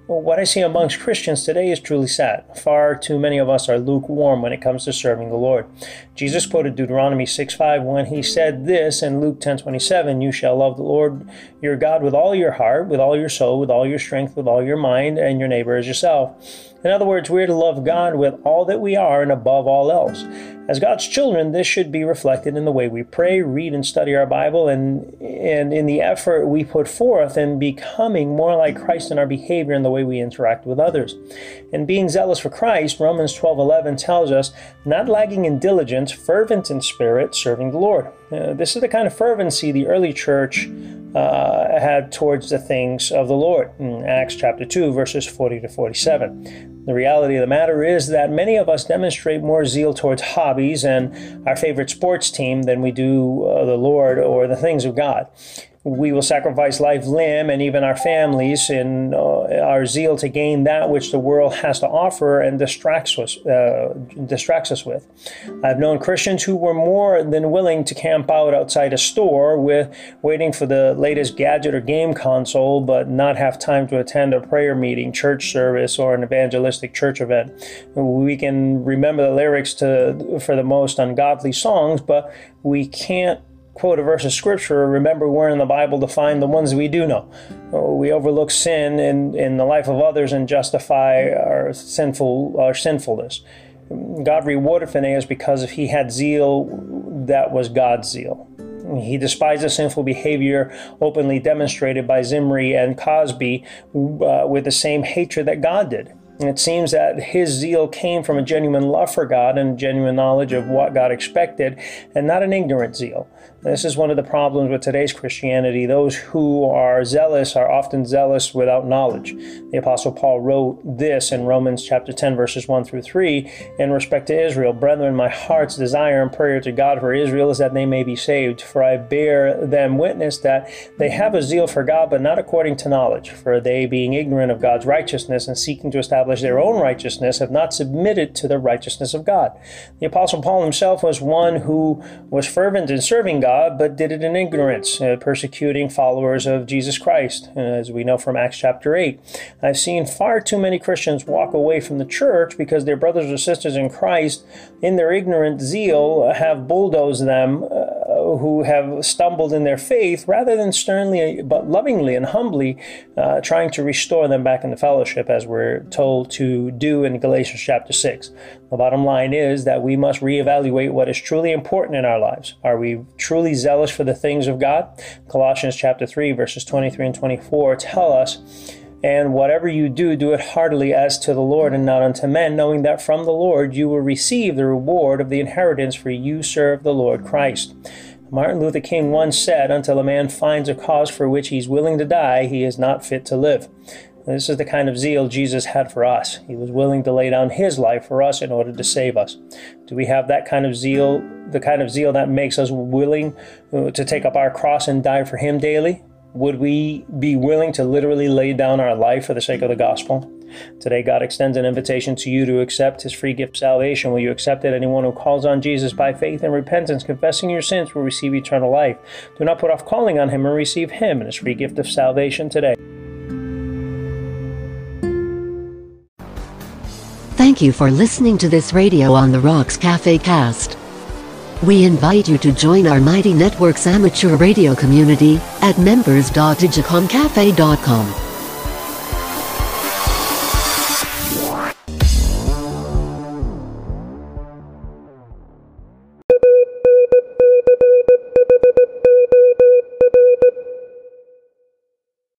What I see amongst Christians today is truly sad. Far too many of us are lukewarm when it comes to serving the Lord. Jesus quoted Deuteronomy 6:5 when he said this in Luke 10:27, "You shall love the Lord your God with all your heart, with all your soul, with all your strength, with all your mind, and your neighbor as yourself." In other words, we're to love God with all that we are and above all else. As God's children, this should be reflected in the way we pray, read, and study our Bible, and, and in the effort we put forth in becoming more like Christ in our behavior and the way we interact with others. And being zealous for Christ, Romans 12:11 tells us, not lagging in diligence, fervent in spirit, serving the Lord. Uh, this is the kind of fervency the early church uh, had towards the things of the Lord. In Acts chapter 2, verses 40 to 47. The reality of the matter is that many of us demonstrate more zeal towards hobbies and our favorite sports team than we do uh, the Lord or the things of God we will sacrifice life, limb, and even our families in uh, our zeal to gain that which the world has to offer and distracts us, uh, distracts us with. I've known Christians who were more than willing to camp out outside a store with waiting for the latest gadget or game console, but not have time to attend a prayer meeting, church service, or an evangelistic church event. We can remember the lyrics to for the most ungodly songs, but we can't quote a verse of scripture, remember where in the Bible to find the ones we do know. Uh, we overlook sin in, in the life of others and justify our sinful our sinfulness. God rewarded Phinehas because he had zeal that was God's zeal. He despised the sinful behavior openly demonstrated by Zimri and Cozbi uh, with the same hatred that God did. And it seems that his zeal came from a genuine love for God and genuine knowledge of what God expected, and not an ignorant zeal. This is one of the problems with today's Christianity. Those who are zealous are often zealous without knowledge. The Apostle Paul wrote this in Romans chapter 10, verses 1 through 3, in respect to Israel Brethren, my heart's desire and prayer to God for Israel is that they may be saved. For I bear them witness that they have a zeal for God, but not according to knowledge. For they, being ignorant of God's righteousness and seeking to establish their own righteousness, have not submitted to the righteousness of God. The Apostle Paul himself was one who was fervent in serving God God, but did it in ignorance, uh, persecuting followers of Jesus Christ, uh, as we know from Acts chapter 8. I've seen far too many Christians walk away from the church because their brothers or sisters in Christ, in their ignorant zeal, have bulldozed them uh, who have stumbled in their faith rather than sternly but lovingly and humbly uh, trying to restore them back into fellowship as we're told to do in Galatians chapter 6. The bottom line is that we must reevaluate what is truly important in our lives. Are we truly zealous for the things of God? Colossians chapter 3 verses 23 and 24 tell us and whatever you do, do it heartily as to the Lord and not unto men, knowing that from the Lord you will receive the reward of the inheritance, for you serve the Lord Christ. Martin Luther King once said, Until a man finds a cause for which he's willing to die, he is not fit to live. This is the kind of zeal Jesus had for us. He was willing to lay down his life for us in order to save us. Do we have that kind of zeal, the kind of zeal that makes us willing uh, to take up our cross and die for him daily? Would we be willing to literally lay down our life for the sake of the gospel? Today, God extends an invitation to you to accept His free gift salvation. Will you accept it? Anyone who calls on Jesus by faith and repentance, confessing your sins, will receive eternal life. Do not put off calling on Him and receive Him and His free gift of salvation today. Thank you for listening to this Radio on the Rocks Cafe cast. We invite you to join our Mighty Networks amateur radio community at members.digicomcafe.com.